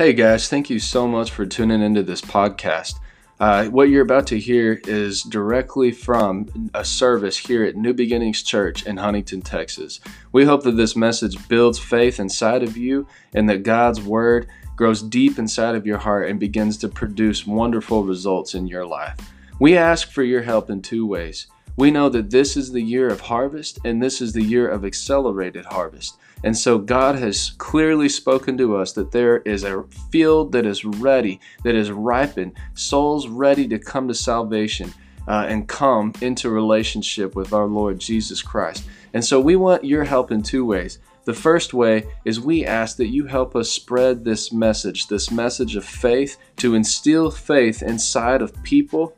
Hey guys, thank you so much for tuning into this podcast. Uh, what you're about to hear is directly from a service here at New Beginnings Church in Huntington, Texas. We hope that this message builds faith inside of you and that God's Word grows deep inside of your heart and begins to produce wonderful results in your life. We ask for your help in two ways. We know that this is the year of harvest and this is the year of accelerated harvest. And so God has clearly spoken to us that there is a field that is ready, that is ripened, souls ready to come to salvation uh, and come into relationship with our Lord Jesus Christ. And so we want your help in two ways. The first way is we ask that you help us spread this message, this message of faith, to instill faith inside of people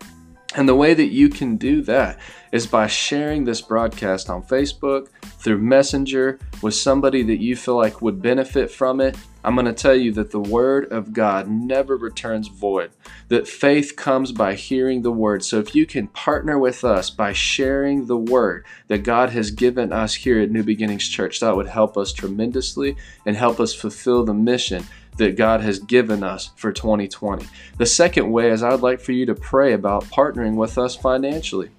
and the way that you can do that is by sharing this broadcast on Facebook, through Messenger, with somebody that you feel like would benefit from it. I'm going to tell you that the Word of God never returns void, that faith comes by hearing the Word. So if you can partner with us by sharing the Word that God has given us here at New Beginnings Church, that would help us tremendously and help us fulfill the mission that God has given us for 2020. The second way is I'd like for you to pray about partnering with us financially.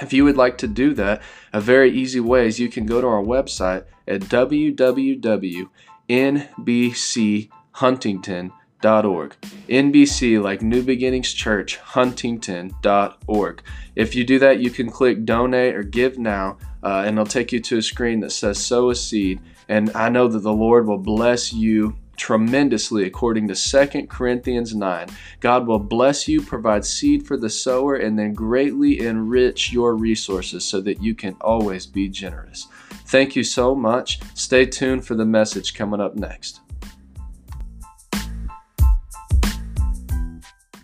If you would like to do that, a very easy way is you can go to our website at www.nbchuntington.org. NBC, like New Beginnings Church, Huntington.org. If you do that, you can click donate or give now, uh, and it'll take you to a screen that says sow a seed. And I know that the Lord will bless you tremendously according to 2 Corinthians 9. God will bless you, provide seed for the sower, and then greatly enrich your resources so that you can always be generous. Thank you so much. Stay tuned for the message coming up next.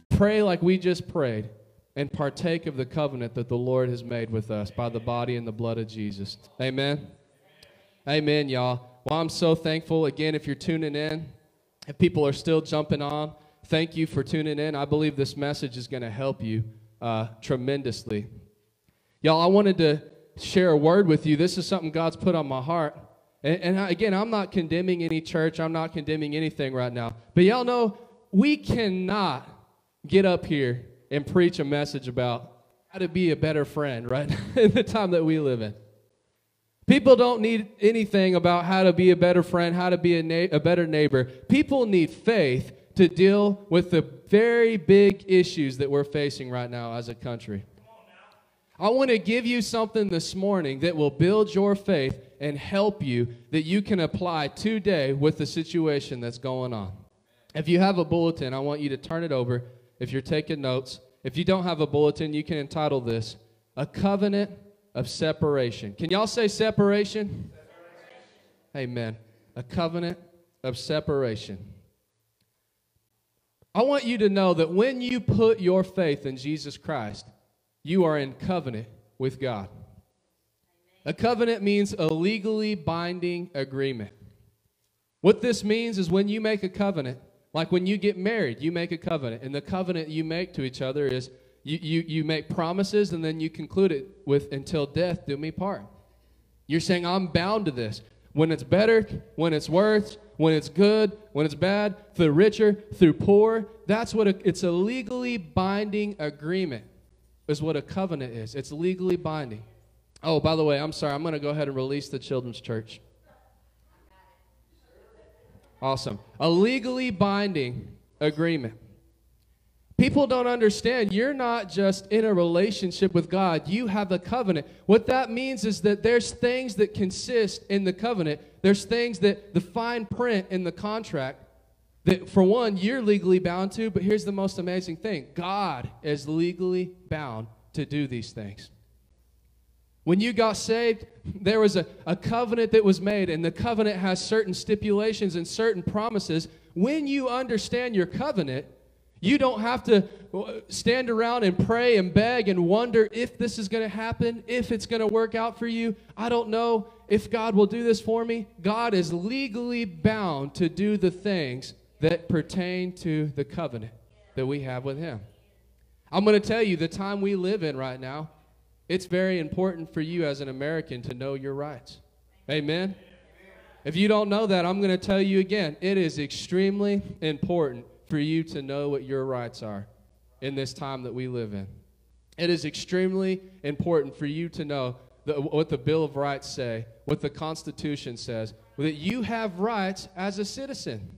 Pray like we just prayed and partake of the covenant that the Lord has made with us by the body and the blood of Jesus. Amen. Amen, y'all. Well, I'm so thankful. Again, if you're tuning in, if people are still jumping on, thank you for tuning in. I believe this message is going to help you uh, tremendously. Y'all, I wanted to share a word with you. This is something God's put on my heart. And, and again, I'm not condemning any church, I'm not condemning anything right now. But y'all know we cannot get up here and preach a message about how to be a better friend, right? in the time that we live in. People don't need anything about how to be a better friend, how to be a, na- a better neighbor. People need faith to deal with the very big issues that we're facing right now as a country. I want to give you something this morning that will build your faith and help you that you can apply today with the situation that's going on. If you have a bulletin, I want you to turn it over. If you're taking notes, if you don't have a bulletin, you can entitle this A Covenant of separation. Can y'all say separation? separation? Amen. A covenant of separation. I want you to know that when you put your faith in Jesus Christ, you are in covenant with God. A covenant means a legally binding agreement. What this means is when you make a covenant, like when you get married, you make a covenant, and the covenant you make to each other is you, you, you make promises and then you conclude it with, until death do me part. You're saying, I'm bound to this. When it's better, when it's worse, when it's good, when it's bad, through richer, through poor. That's what a, it's a legally binding agreement, is what a covenant is. It's legally binding. Oh, by the way, I'm sorry. I'm going to go ahead and release the children's church. Awesome. A legally binding agreement. People don't understand you're not just in a relationship with God, you have a covenant. What that means is that there's things that consist in the covenant, there's things that the fine print in the contract that, for one, you're legally bound to, but here's the most amazing thing God is legally bound to do these things. When you got saved, there was a, a covenant that was made, and the covenant has certain stipulations and certain promises. When you understand your covenant, you don't have to stand around and pray and beg and wonder if this is going to happen, if it's going to work out for you. I don't know if God will do this for me. God is legally bound to do the things that pertain to the covenant that we have with Him. I'm going to tell you the time we live in right now, it's very important for you as an American to know your rights. Amen. If you don't know that, I'm going to tell you again. It is extremely important for you to know what your rights are in this time that we live in. It is extremely important for you to know the, what the Bill of Rights say, what the Constitution says, that you have rights as a citizen.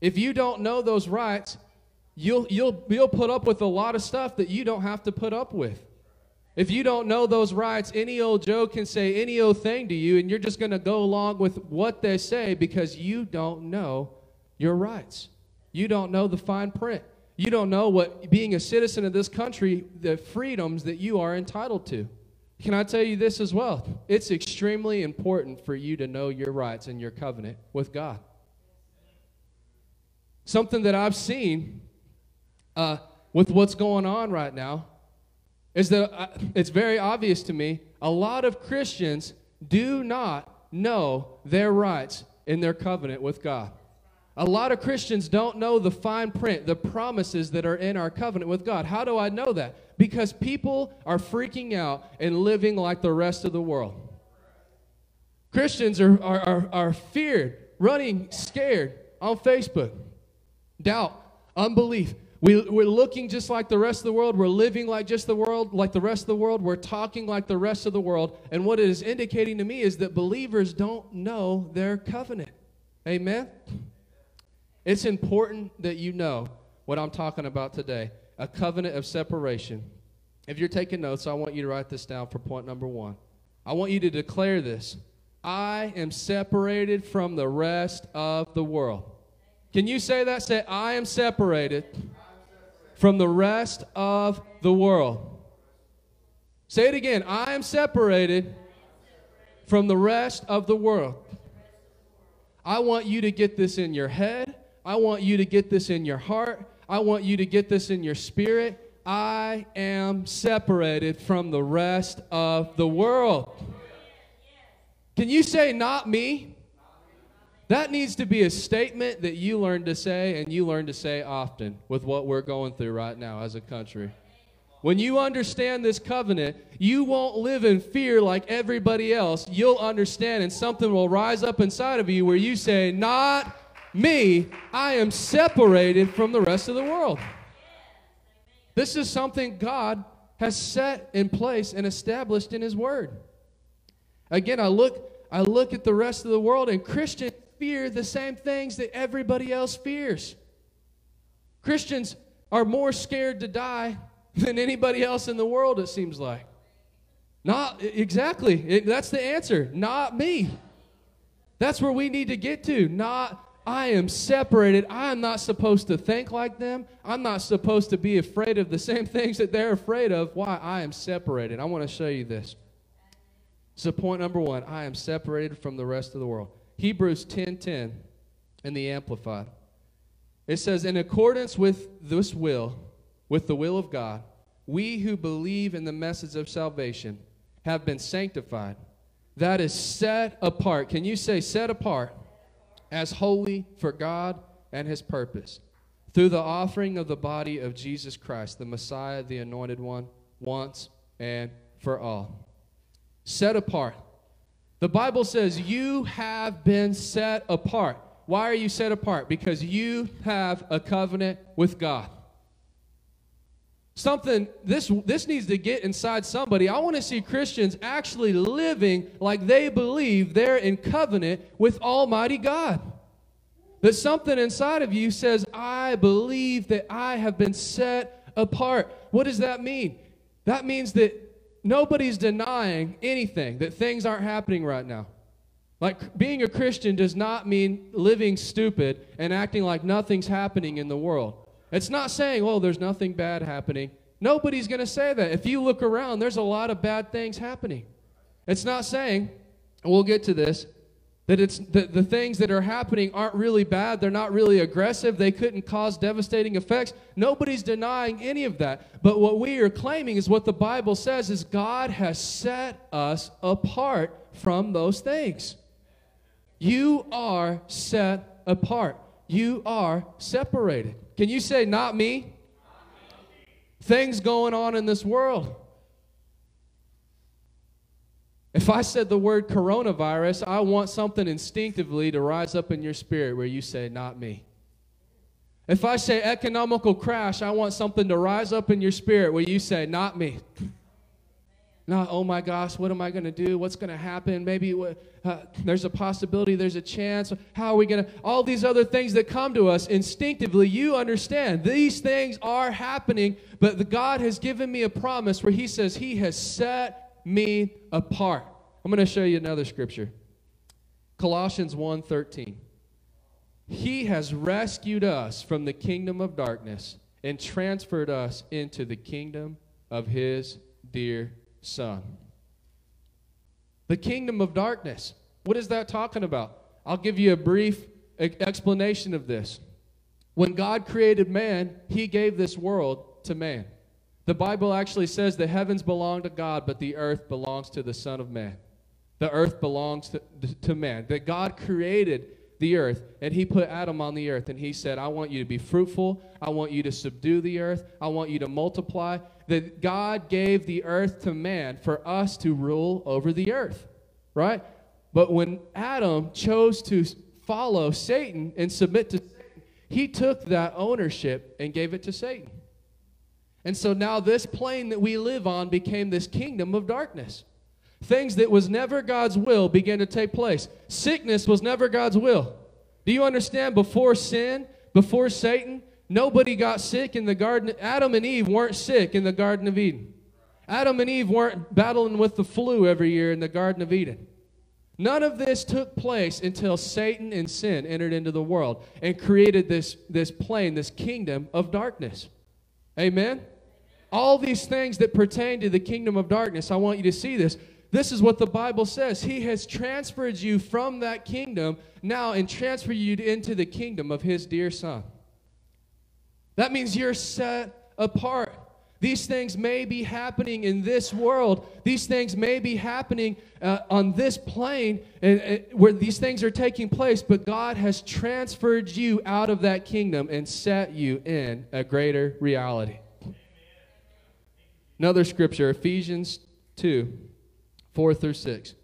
If you don't know those rights, you'll, you'll, you'll put up with a lot of stuff that you don't have to put up with. If you don't know those rights, any old Joe can say any old thing to you, and you're just going to go along with what they say because you don't know your rights. You don't know the fine print. You don't know what being a citizen of this country, the freedoms that you are entitled to. Can I tell you this as well? It's extremely important for you to know your rights and your covenant with God. Something that I've seen uh, with what's going on right now is that uh, it's very obvious to me a lot of Christians do not know their rights in their covenant with God. A lot of Christians don't know the fine print, the promises that are in our covenant with God. How do I know that? Because people are freaking out and living like the rest of the world. Christians are, are, are, are feared, running scared on Facebook, doubt, unbelief. We, we're looking just like the rest of the world. We're living like just the world, like the rest of the world. We're talking like the rest of the world. And what it is indicating to me is that believers don't know their covenant. Amen? It's important that you know what I'm talking about today a covenant of separation. If you're taking notes, I want you to write this down for point number one. I want you to declare this I am separated from the rest of the world. Can you say that? Say, I am separated from the rest of the world. Say it again. I am separated from the rest of the world. I want you to get this in your head. I want you to get this in your heart. I want you to get this in your spirit. I am separated from the rest of the world. Can you say, not me? That needs to be a statement that you learn to say and you learn to say often with what we're going through right now as a country. When you understand this covenant, you won't live in fear like everybody else. You'll understand, and something will rise up inside of you where you say, Not me, I am separated from the rest of the world. This is something God has set in place and established in His Word. Again, I look, I look at the rest of the world, and Christians fear the same things that everybody else fears. Christians are more scared to die than anybody else in the world, it seems like. Not exactly. It, that's the answer. Not me. That's where we need to get to. Not I am separated. I am not supposed to think like them. I'm not supposed to be afraid of the same things that they're afraid of. Why? I am separated. I want to show you this. So, point number one I am separated from the rest of the world. Hebrews 10 10 in the Amplified. It says, In accordance with this will, with the will of God, we who believe in the message of salvation have been sanctified. That is set apart. Can you say set apart? As holy for God and his purpose through the offering of the body of Jesus Christ, the Messiah, the anointed one, once and for all. Set apart. The Bible says you have been set apart. Why are you set apart? Because you have a covenant with God. Something this this needs to get inside somebody. I want to see Christians actually living like they believe they're in covenant with Almighty God. That something inside of you says, I believe that I have been set apart. What does that mean? That means that nobody's denying anything, that things aren't happening right now. Like being a Christian does not mean living stupid and acting like nothing's happening in the world. It's not saying, oh, there's nothing bad happening. Nobody's going to say that. If you look around, there's a lot of bad things happening. It's not saying, we'll get to this, that it's the, the things that are happening aren't really bad they're not really aggressive they couldn't cause devastating effects nobody's denying any of that but what we are claiming is what the bible says is god has set us apart from those things you are set apart you are separated can you say, not me? Things going on in this world. If I said the word coronavirus, I want something instinctively to rise up in your spirit where you say, Not me. If I say economical crash, I want something to rise up in your spirit where you say, Not me. Not, oh my gosh, what am I going to do? What's going to happen? Maybe uh, there's a possibility, there's a chance. How are we going to? All these other things that come to us instinctively, you understand these things are happening, but the God has given me a promise where He says, He has set me apart. I'm going to show you another scripture. Colossians 1:13. He has rescued us from the kingdom of darkness and transferred us into the kingdom of his dear son. The kingdom of darkness. What is that talking about? I'll give you a brief explanation of this. When God created man, he gave this world to man. The Bible actually says the heavens belong to God, but the earth belongs to the Son of Man. The earth belongs to, to man. That God created the earth and he put Adam on the earth and he said, I want you to be fruitful. I want you to subdue the earth. I want you to multiply. That God gave the earth to man for us to rule over the earth, right? But when Adam chose to follow Satan and submit to Satan, he took that ownership and gave it to Satan. And so now this plane that we live on became this kingdom of darkness. Things that was never God's will began to take place. Sickness was never God's will. Do you understand? Before sin, before Satan, nobody got sick in the garden. Adam and Eve weren't sick in the Garden of Eden. Adam and Eve weren't battling with the flu every year in the Garden of Eden. None of this took place until Satan and sin entered into the world and created this, this plane, this kingdom of darkness. Amen? All these things that pertain to the kingdom of darkness, I want you to see this. This is what the Bible says. He has transferred you from that kingdom now and transferred you into the kingdom of His dear Son. That means you're set apart. These things may be happening in this world. These things may be happening uh, on this plane and, and where these things are taking place, but God has transferred you out of that kingdom and set you in a greater reality. Another scripture, Ephesians 2 4 through 6.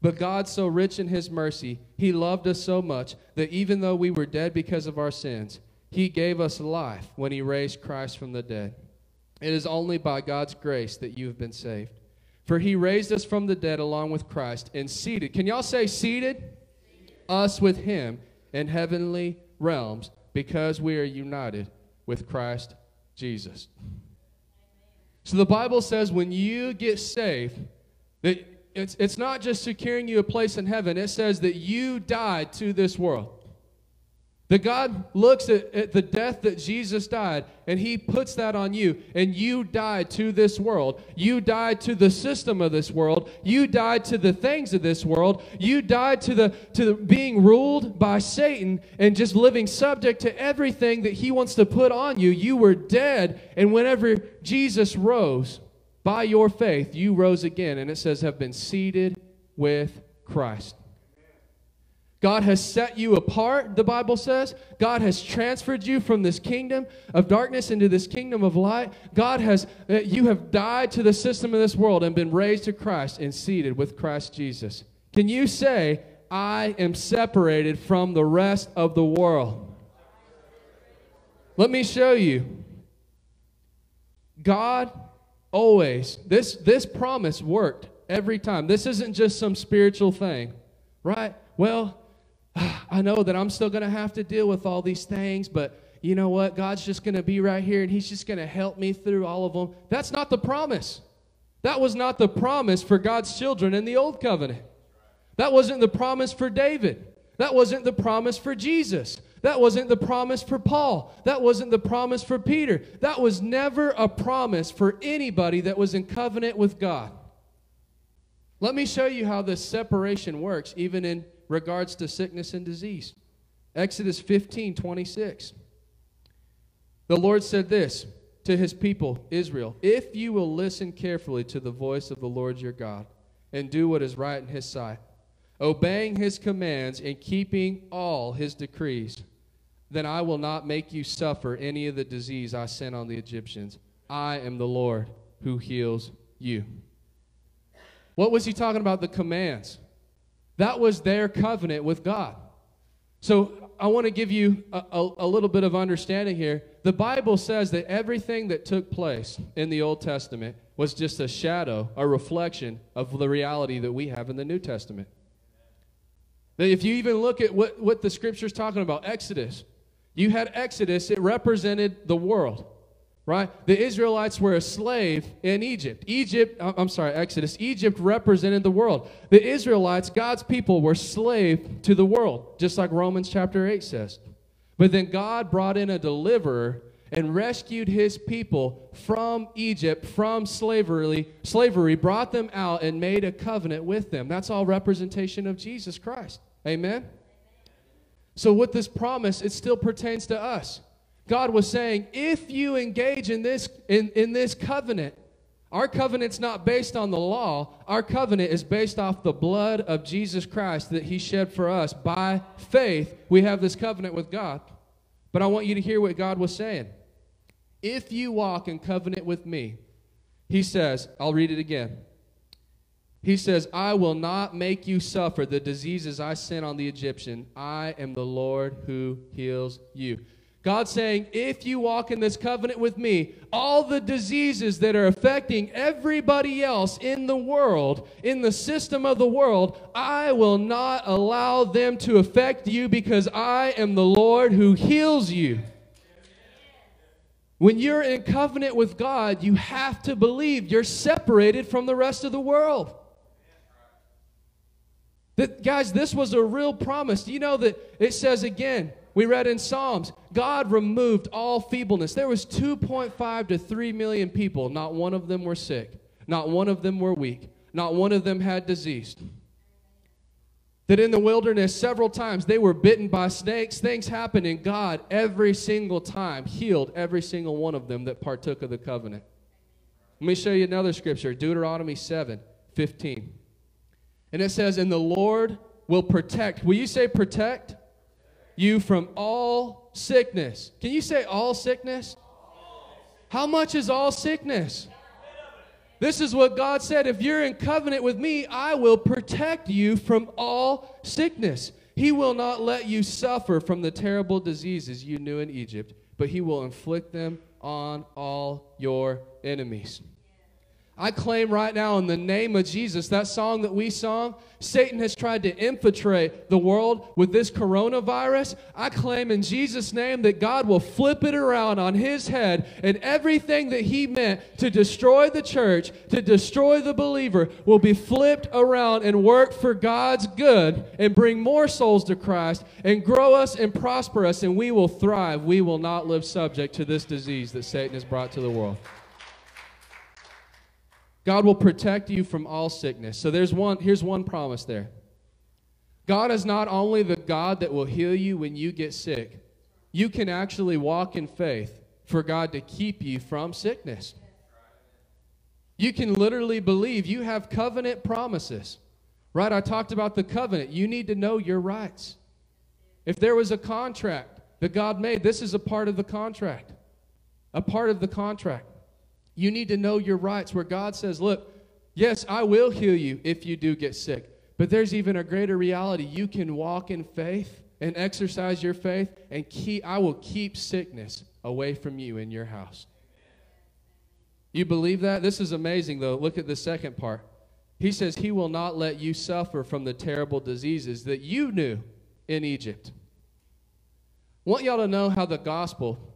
But God, so rich in his mercy, he loved us so much that even though we were dead because of our sins, he gave us life when he raised Christ from the dead. It is only by God's grace that you have been saved. For he raised us from the dead along with Christ and seated, can y'all say seated? Us with him in heavenly realms because we are united with Christ Jesus. So the Bible says when you get saved, that it's, it's not just securing you a place in heaven, it says that you died to this world. That God looks at, at, the death that Jesus died and He puts that on you. And you died to this world. You died to the system of this world. You died to the things of this world. You died to the to the, being ruled by Satan and just living subject to everything that He wants to put on you. You were dead. And whenever Jesus rose, by your faith, you rose again. And it says, have been seated with Christ. God has set you apart, the Bible says. God has transferred you from this kingdom of darkness into this kingdom of light. God has, uh, you have died to the system of this world and been raised to Christ and seated with Christ Jesus. Can you say, I am separated from the rest of the world? Let me show you. God always, this, this promise worked every time. This isn't just some spiritual thing, right? Well, I know that I'm still going to have to deal with all these things, but you know what? God's just going to be right here and He's just going to help me through all of them. That's not the promise. That was not the promise for God's children in the Old Covenant. That wasn't the promise for David. That wasn't the promise for Jesus. That wasn't the promise for Paul. That wasn't the promise for Peter. That was never a promise for anybody that was in covenant with God. Let me show you how this separation works, even in regards to sickness and disease. Exodus 15 26. The Lord said this to his people, Israel If you will listen carefully to the voice of the Lord your God and do what is right in his sight, obeying his commands and keeping all his decrees, then I will not make you suffer any of the disease I sent on the Egyptians. I am the Lord who heals you. What was he talking about? The commands. That was their covenant with God. So I want to give you a, a, a, little bit of understanding here. The Bible says that everything that took place in the Old Testament was just a shadow, a reflection of the reality that we have in the New Testament. That if you even look at what, what the scripture's talking about, Exodus, you had Exodus, it represented the world right? The Israelites were a slave in Egypt. Egypt, uh, I'm sorry, Exodus. Egypt represented the world. The Israelites, God's people, were slave to the world, just like Romans chapter 8 says. But then God brought in a deliverer and rescued his people from Egypt, from slavery, slavery, brought them out and made a covenant with them. That's all representation of Jesus Christ. Amen. So with this promise, it still pertains to us. God was saying, if you engage in this, in, in this covenant, our covenant's not based on the law. Our covenant is based off the blood of Jesus Christ that he shed for us. By faith, we have this covenant with God. But I want you to hear what God was saying. If you walk in covenant with me, he says, I'll read it again. He says, I will not make you suffer the diseases I sent on the Egyptian. I am the Lord who heals you. God saying, if you walk in this covenant with me, all the diseases that are affecting everybody else in the world, in the system of the world, I will not allow them to affect you because I am the Lord who heals you. When you're in covenant with God, you have to believe you're separated from the rest of the world. That, guys, this was a real promise. You know that it says again, we read in Psalms, God removed all feebleness. There was 2.5 to 3 million people. Not one of them were sick. Not one of them were weak. Not one of them had disease. That in the wilderness, several times they were bitten by snakes. Things happened, and God, every single time, healed every single one of them that partook of the covenant. Let me show you another scripture Deuteronomy 7 15. And it says, And the Lord will protect. Will you say protect? you from all sickness. Can you say all sickness? How much is all sickness? This is what God said. If you're in covenant with me, I will protect you from all sickness. He will not let you suffer from the terrible diseases you knew in Egypt, but He will inflict them on all your enemies. I claim right now in the name of Jesus, that song that we sung, Satan has tried to infiltrate the world with this coronavirus. I claim in Jesus' name that God will flip it around on his head and everything that he meant to destroy the church, to destroy the believer, will be flipped around and work for God's good and bring more souls to Christ and grow us and prosper us, and we will thrive. We will not live subject to this disease that Satan has brought to the world. God will protect you from all sickness. So there's one here's one promise there. God is not only the God that will heal you when you get sick. You can actually walk in faith for God to keep you from sickness. You can literally believe you have covenant promises. Right? I talked about the covenant. You need to know your rights. If there was a contract that God made, this is a part of the contract. A part of the contract. You need to know your rights where God says, Look, yes, I will heal you if you do get sick. But there's even a greater reality. You can walk in faith and exercise your faith, and keep, I will keep sickness away from you in your house. You believe that? This is amazing, though. Look at the second part. He says, He will not let you suffer from the terrible diseases that you knew in Egypt. I want y'all to know how the gospel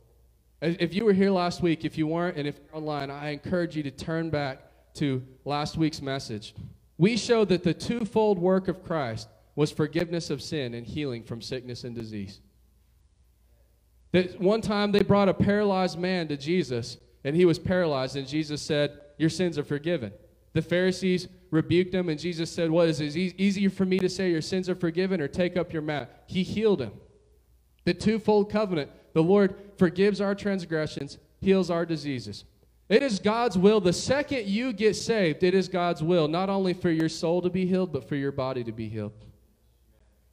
if you were here last week, if you weren't, and if you're online, I encourage you to turn back to last week's message. We showed that the twofold work of Christ was forgiveness of sin and healing from sickness and disease. That one time they brought a paralyzed man to Jesus, and he was paralyzed, and Jesus said, Your sins are forgiven. The Pharisees rebuked him, and Jesus said, What is it easier for me to say your sins are forgiven or take up your mat? He healed him. The twofold covenant the Lord forgives our transgressions, heals our diseases. It is God's will. The second you get saved, it is God's will, not only for your soul to be healed, but for your body to be healed.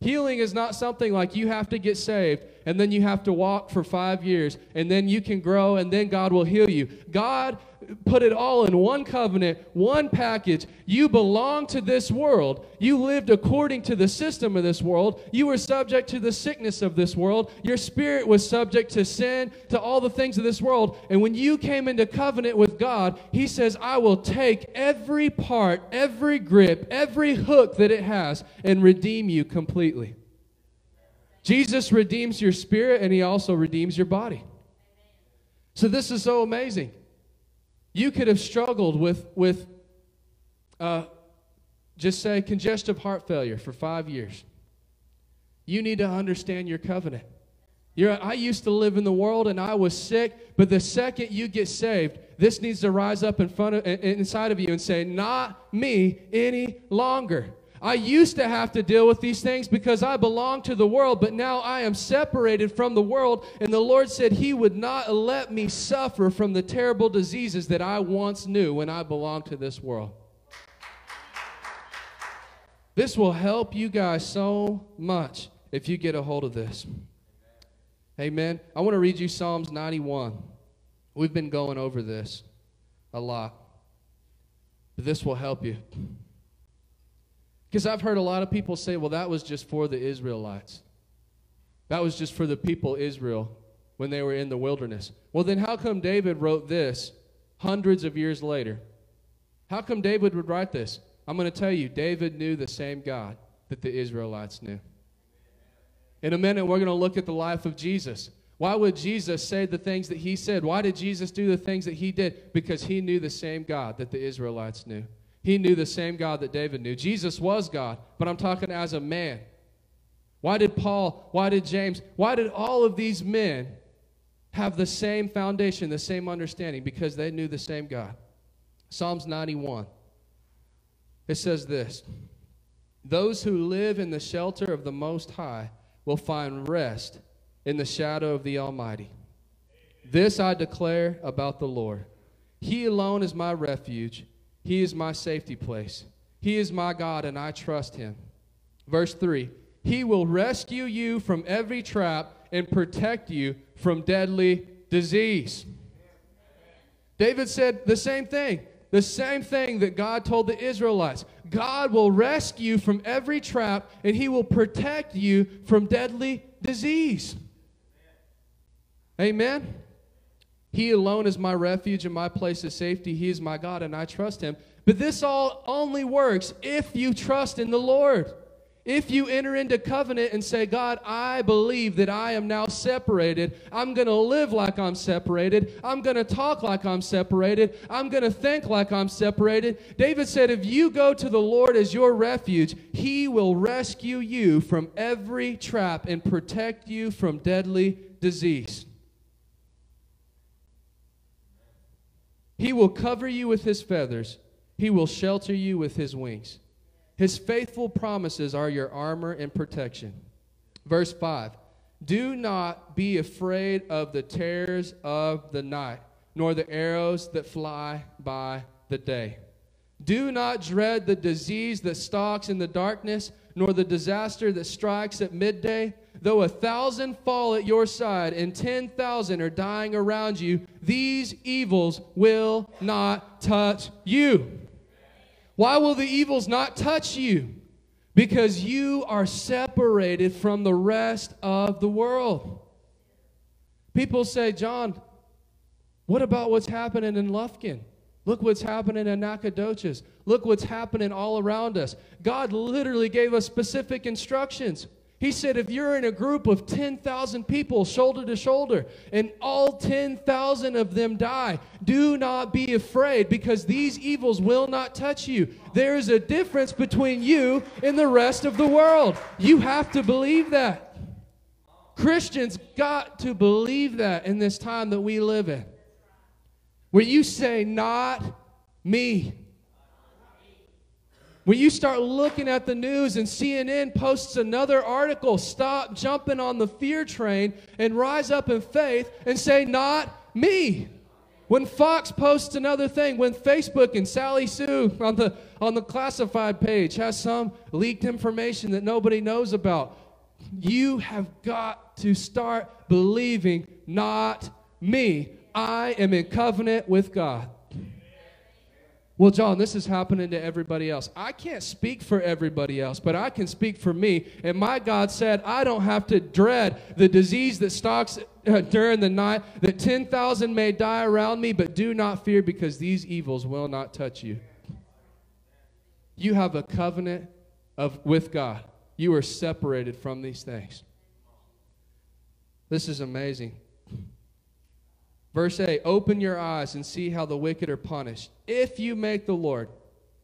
Healing is not something like you have to get saved and then you have to walk for five years, and then you can grow, and then God will heal you. God put it all in one covenant, one package. You belong to this world. You lived according to the system of this world. You were subject to the sickness of this world. Your spirit was subject to sin, to all the things of this world. And when you came into covenant with God, He says, I will take every part, every grip, every hook that it has, and redeem you completely. Jesus redeems your spirit and he also redeems your body. So this is so amazing. You could have struggled with, with uh, just say, congestive heart failure for five years. You need to understand your covenant. You're, I used to live in the world and I was sick, but the second you get saved, this needs to rise up in front of, inside of you and say, Not me any longer. I used to have to deal with these things because I belong to the world, but now I am separated from the world. And the Lord said He would not let me suffer from the terrible diseases that I once knew when I belonged to this world. This will help you guys so much if you get a hold of this. Amen. I want to read you Psalms 91. We've been going over this a lot, but this will help you. Because I've heard a lot of people say, well, that was just for the Israelites. That was just for the people Israel when they were in the wilderness. Well, then how come David wrote this hundreds of years later? How come David would write this? I'm going to tell you, David knew the same God that the Israelites knew. In a minute, we're going to look at the life of Jesus. Why would Jesus say the things that he said? Why did Jesus do the things that he did? Because he knew the same God that the Israelites knew. He knew the same God that David knew. Jesus was God, but I'm talking as a man. Why did Paul, why did James, why did all of these men have the same foundation, the same understanding? Because they knew the same God. Psalms 91. It says this Those who live in the shelter of the Most High will find rest in the shadow of the Almighty. This I declare about the Lord. He alone is my refuge he is my safety place. He is my God, and I trust him. Verse 3 He will rescue you from every trap and protect you from deadly disease. David said the same thing. The same thing that God told the Israelites. God will rescue you from every trap and he will protect you from deadly disease. Amen. He alone is my refuge and my place of safety. He is my God, and I trust him. But this all only works if you trust in the Lord. If you enter into covenant and say, God, I believe that I am now separated. I'm going to live like I'm separated. I'm going to talk like I'm separated. I'm going to think like I'm separated. David said, if you go to the Lord as your refuge, he will rescue you from every trap and protect you from deadly disease. He will cover you with his feathers, he will shelter you with his wings. His faithful promises are your armor and protection. Verse 5 Do not be afraid of the terrors of the night, nor the arrows that fly by the day. Do not dread the disease that stalks in the darkness, nor the disaster that strikes at midday. Though a thousand fall at your side and 10,000 are dying around you, these evils will not touch you. Why will the evils not touch you? Because you are separated from the rest of the world. People say, John, what about what's happening in Lufkin? Look what's happening in Nacogdoches. Look what's happening all around us. God literally gave us specific instructions. He said, if you're in a group of 10,000 people shoulder to shoulder and all 10,000 of them die, do not be afraid because these evils will not touch you. There is a difference between you and the rest of the world. You have to believe that. Christians got to believe that in this time that we live in. Where you say, not me. When you start looking at the news and CNN posts another article, stop jumping on the fear train and rise up in faith and say, Not me. When Fox posts another thing, when Facebook and Sally Sue on the, on the classified page has some leaked information that nobody knows about, You have got to start believing, not me. I am in covenant with God. Well, John, this is happening to everybody else. I can't speak for everybody else, but I can speak for me. And my God said, I don't have to dread the disease that stalks uh, during the night, that 10,000 may die around me, but do not fear because these evils will not touch you. You have a covenant of, with God. You are separated from these things. This is amazing. Verse 8 Open your eyes and see how the wicked are punished. If you make the Lord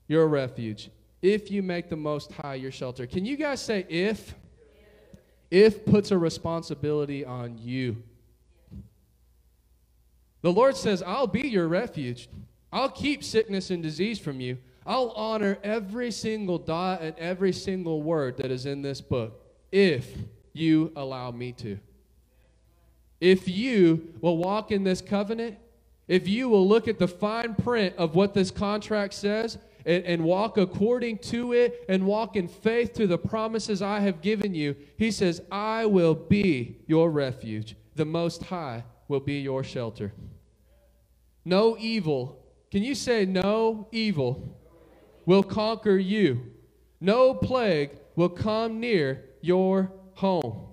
your refuge, if you make the Most High your shelter. Can you guys say if? If puts a responsibility on you. The Lord says, I'll be your refuge. I'll keep sickness and disease from you. I'll honor every single dot and every single word that is in this book if you allow me to. If you will walk in this covenant, if you will look at the fine print of what this contract says and, and, walk according to it and walk in faith to the promises I have given you, he says, I will be your refuge. The Most High will be your shelter. No evil, can you say no evil, will conquer you? No plague will come near your home.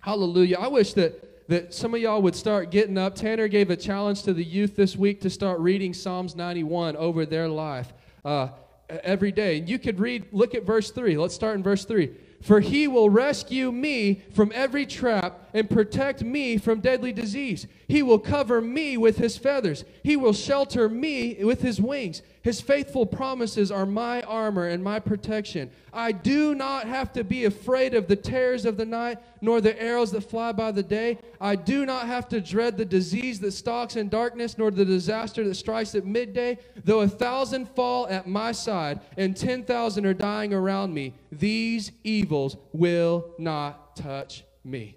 Hallelujah. I wish that that some of y'all would start getting up. Tanner gave a challenge to the youth this week to start reading Psalms 91 over their life uh, every day. And you could read, look at verse 3. Let's start in verse 3. For he will rescue me from every trap and protect me from deadly disease. He will cover me with his feathers. He will shelter me with his wings. His faithful promises are my armor and my protection. I do not have to be afraid of the terrors of the night, nor the arrows that fly by the day. I do not have to dread the disease that stalks in darkness, nor the disaster that strikes at midday. Though a thousand fall at my side and ten thousand are dying around me, these evils will not touch me.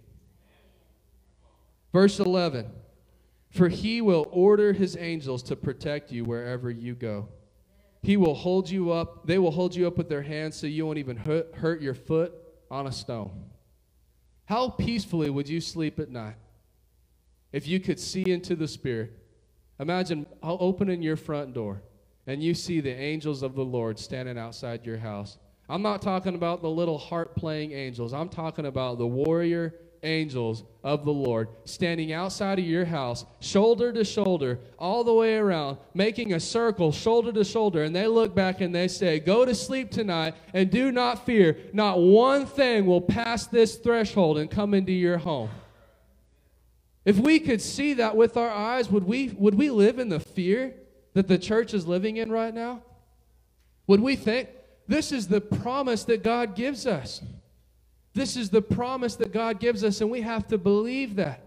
Verse 11 For he will order his angels to protect you wherever you go. He will hold you up, they will hold you up with their hands so you won't even hurt, hurt your foot on a stone. How peacefully would you sleep at night if you could see into the Spirit? Imagine opening your front door and you see the angels of the Lord standing outside your house. I'm not talking about the little harp playing angels. I'm talking about the warrior angels of the Lord standing outside of your house, shoulder to shoulder, all the way around, making a circle, shoulder to shoulder. And they look back and they say, Go to sleep tonight and do not fear. Not one thing will pass this threshold and come into your home. If we could see that with our eyes, would we, would we live in the fear that the church is living in right now? Would we think this is the promise that God gives us? This is the promise that God gives us, and we have to believe that.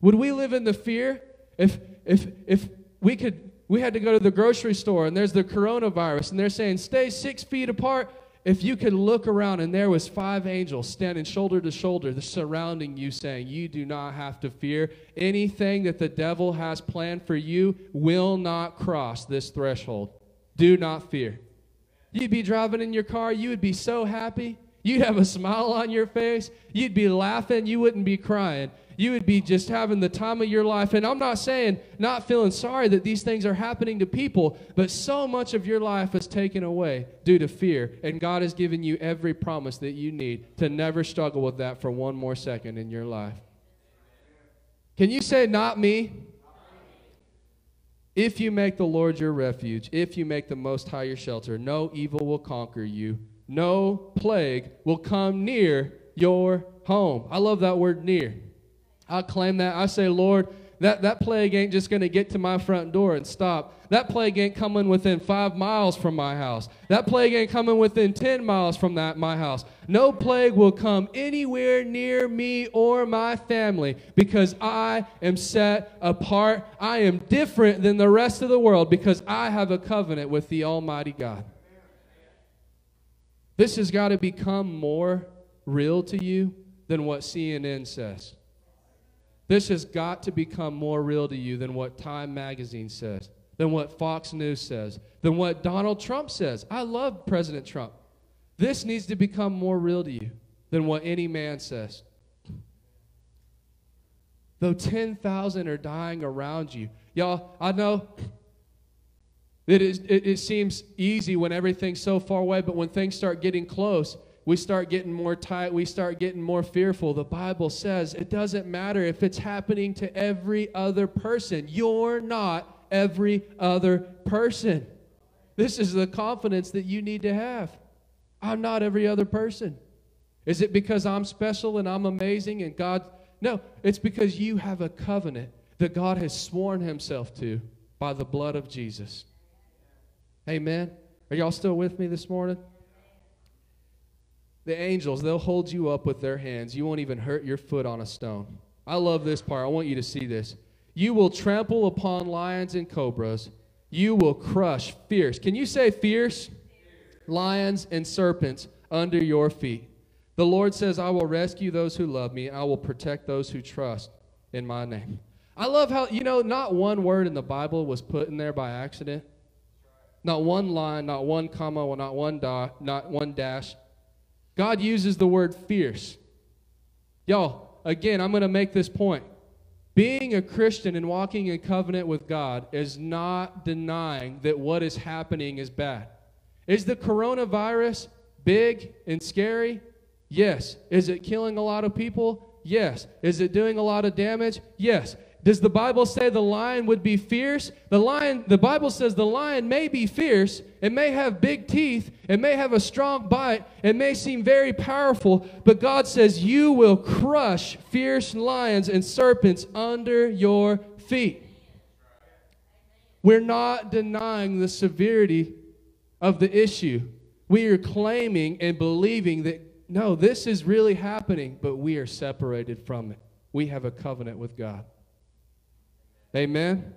Would we live in the fear if if if we could we had to go to the grocery store and there's the coronavirus and they're saying stay six feet apart if you could look around and there was five angels standing shoulder to shoulder surrounding you saying you do not have to fear anything that the devil has planned for you will not cross this threshold do not fear you'd be driving in your car you would be so happy You'd have a smile on your face. You'd be laughing. You wouldn't be crying. You would be just having the time of your life. And I'm not saying not feeling sorry that these things are happening to people, but so much of your life is taken away due to fear. And God has given you every promise that you need to never struggle with that for one more second in your life. Can you say, Not me? If you make the Lord your refuge, if you make the Most High your shelter, no evil will conquer you no plague will come near your home. I love that word near. I claim that. I say, Lord, that, that plague ain't just going to get to my front door and stop. That plague ain't coming within five miles from my house. That plague ain't coming within 10 miles from that, my house. No plague will come anywhere near me or my family because I am set apart. I am different than the rest of the world because I have a covenant with the Almighty God. This has got to become more real to you than what CNN says. This has got to become more real to you than what Time Magazine says, than what Fox News says, than what Donald Trump says. I love President Trump. This needs to become more real to you than what any man says. Though 10,000 are dying around you. Y'all, I know it, it, it seems easy when everything's so far away, but when things start getting close, we start getting more tight, we start getting more fearful. The Bible says it doesn't matter if it's happening to every other person. You're not every other person. This is the confidence that you need to have. I'm not every other person. Is it because I'm special and I'm amazing and God? No, it's because you have a covenant that God has sworn himself to by the blood of Jesus. Amen. Are y'all still with me this morning? The angels, they'll hold you up with their hands. You won't even hurt your foot on a stone. I love this part. I want you to see this. You will trample upon lions and cobras. You will crush fierce. Can you say fierce? Lions and serpents under your feet. The Lord says, I will rescue those who love me, I will protect those who trust in my name. I love how, you know, not one word in the Bible was put in there by accident. Not one line, not one comma, not one dot, not one dash. God uses the word fierce. Y'all, again, I'm going to make this point. Being a Christian and walking in covenant with God is not denying that what is happening is bad. Is the coronavirus big and scary? Yes. Is it killing a lot of people? Yes. Is it doing a lot of damage? Yes. Does the Bible say the lion would be fierce? The lion, the Bible says the lion may be fierce, it may have big teeth, it may have a strong bite, it may seem very powerful, but God says you will crush fierce lions and serpents under your feet. We're not denying the severity of the issue. We are claiming and believing that no, this is really happening, but we are separated from it. We have a covenant with God. Amen.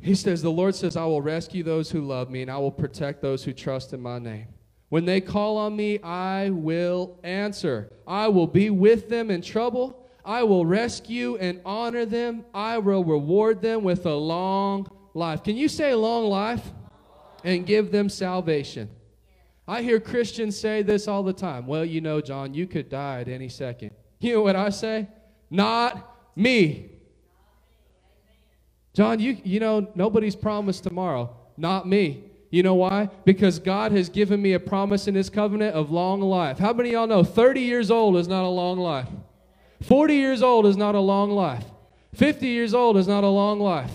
He says, The Lord says, I will rescue those who love me, and I will protect those who trust in my name. When they call on me, I will answer. I will be with them in trouble. I will rescue and honor them. I will reward them with a long life. Can you say long life? And give them salvation. I hear Christians say this all the time. Well, you know, John, you could die at any second. You know what I say? Not me. John, you, you know, nobody's promised tomorrow. Not me. You know why? Because God has given me a promise in His covenant of long life. How many y'all know 30 years old is not a long life? 40 years old is not a long life. 50 years old is not a long life.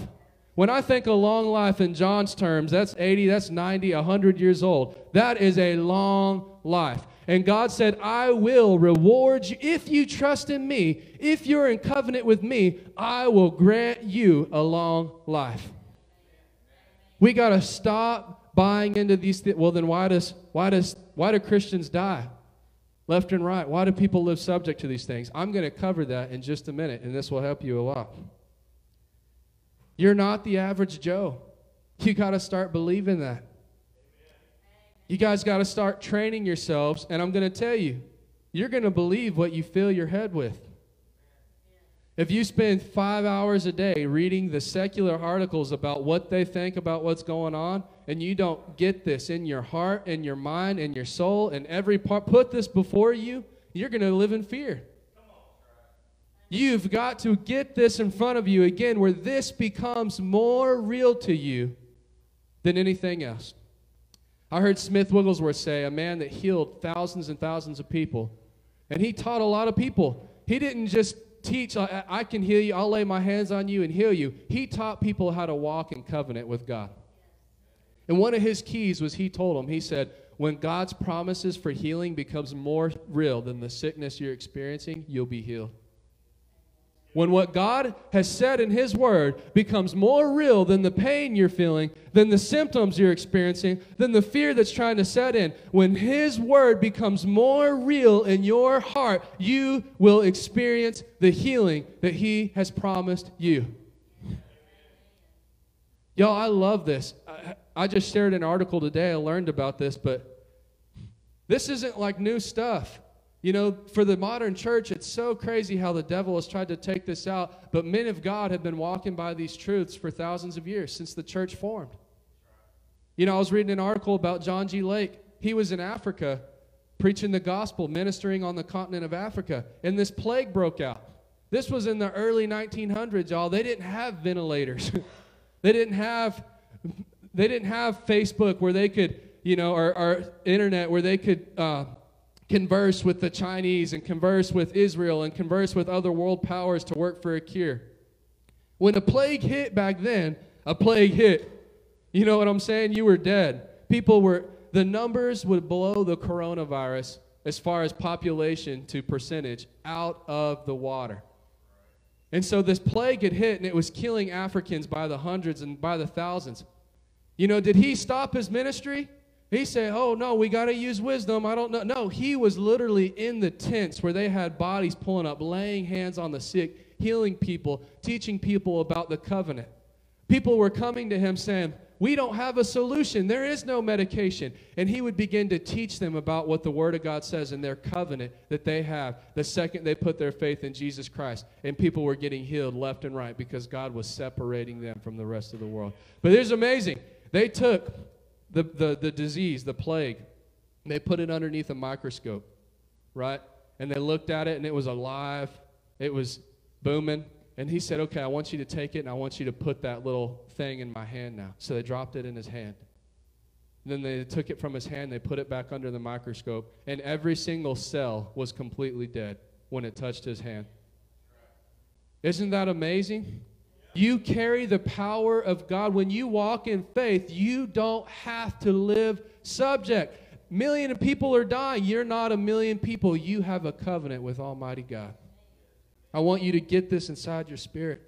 When I think a long life in John's terms, that's 80, that's 90, 100 years old. That is a long life. And God said, I will reward you. If you trust in me, if you're in covenant with me, I will grant you a long life. We got to stop buying into these things. Well, then why does why does why do Christians die? Left and right. Why do people live subject to these things? I'm going to cover that in just a minute, and this will help you a lot. You're not the average Joe. You got to start believing that. You guys got to start training yourselves, and I'm going to tell you, you're going to believe what you fill your head with. If you spend five hours a day reading the secular articles about what they think about what's going on, and you don't get this in your heart and your mind and your soul and every part, put this before you, you're going to live in fear. You've got to get this in front of you again where this becomes more real to you than anything else. I heard Smith Wigglesworth say, a man that healed thousands and thousands of people, and he taught a lot of people. He didn't just teach, I, I can heal you, I'll lay my hands on you and heal you. He taught people how to walk in covenant with God. And one of his keys was he told them, he said, when God's promises for healing becomes more real than the sickness you're experiencing, you'll be healed. When what God has said in His Word becomes more real than the pain you're feeling, than the symptoms you're experiencing, than the fear that's trying to set in, when His Word becomes more real in your heart, you will experience the healing that He has promised you. Y'all, I love this. I, I just shared an article today. I learned about this, but this isn't like new stuff. You know, for the modern church, it's so crazy how the devil has tried to take this out, but men of God have been walking by these truths for thousands of years since the church formed. You know, I was reading an article about John G. Lake. He was in Africa preaching the gospel, ministering on the continent of Africa, and this plague broke out. This was in the early 1900s, y'all. They didn't have ventilators. they didn't have they didn't have Facebook where they could, you know, or, or internet where they could uh, converse with the Chinese and converse with Israel and converse with other world powers to work for a cure. When a plague hit back then, a plague hit. You know what I'm saying? You were dead. People were, the numbers would blow the coronavirus as far as population to percentage out of the water. And so this plague had hit and it was killing Africans by the hundreds and by the thousands. You know, did he stop his ministry? He said, Oh, no, we got to use wisdom. I don't know. No, he was literally in the tents where they had bodies pulling up, laying hands on the sick, healing people, teaching people about the covenant. People were coming to him saying, We don't have a solution. There is no medication. And he would begin to teach them about what the Word of God says in their covenant that they have the second they put their faith in Jesus Christ. And people were getting healed left and right because God was separating them from the rest of the world. But it's amazing. They took the, the, the disease, the plague, they put it underneath a microscope, right? And they looked at it and it was alive, it was booming. And he said, Okay, I want you to take it and I want you to put that little thing in my hand now. So they dropped it in his hand. And then they took it from his hand, they put it back under the microscope, and every single cell was completely dead when it touched his hand. Isn't that amazing? You carry the power of God. When you walk in faith, you don't have to live subject. Million of people are dying. You're not a million people. You have a covenant with Almighty God. I want you to get this inside your spirit.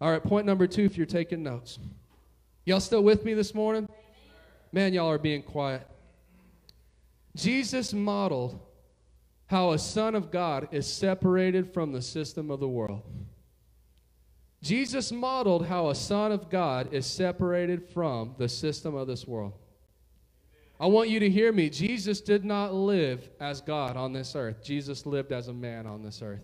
All right, point number two if you're taking notes. Y'all still with me this morning? Man, y'all are being quiet. Jesus modeled how a son of God is separated from the system of the world. Jesus modeled how a son of God is separated from the system of this world. I want you to hear me. Jesus did not live as God on this earth, Jesus lived as a man on this earth.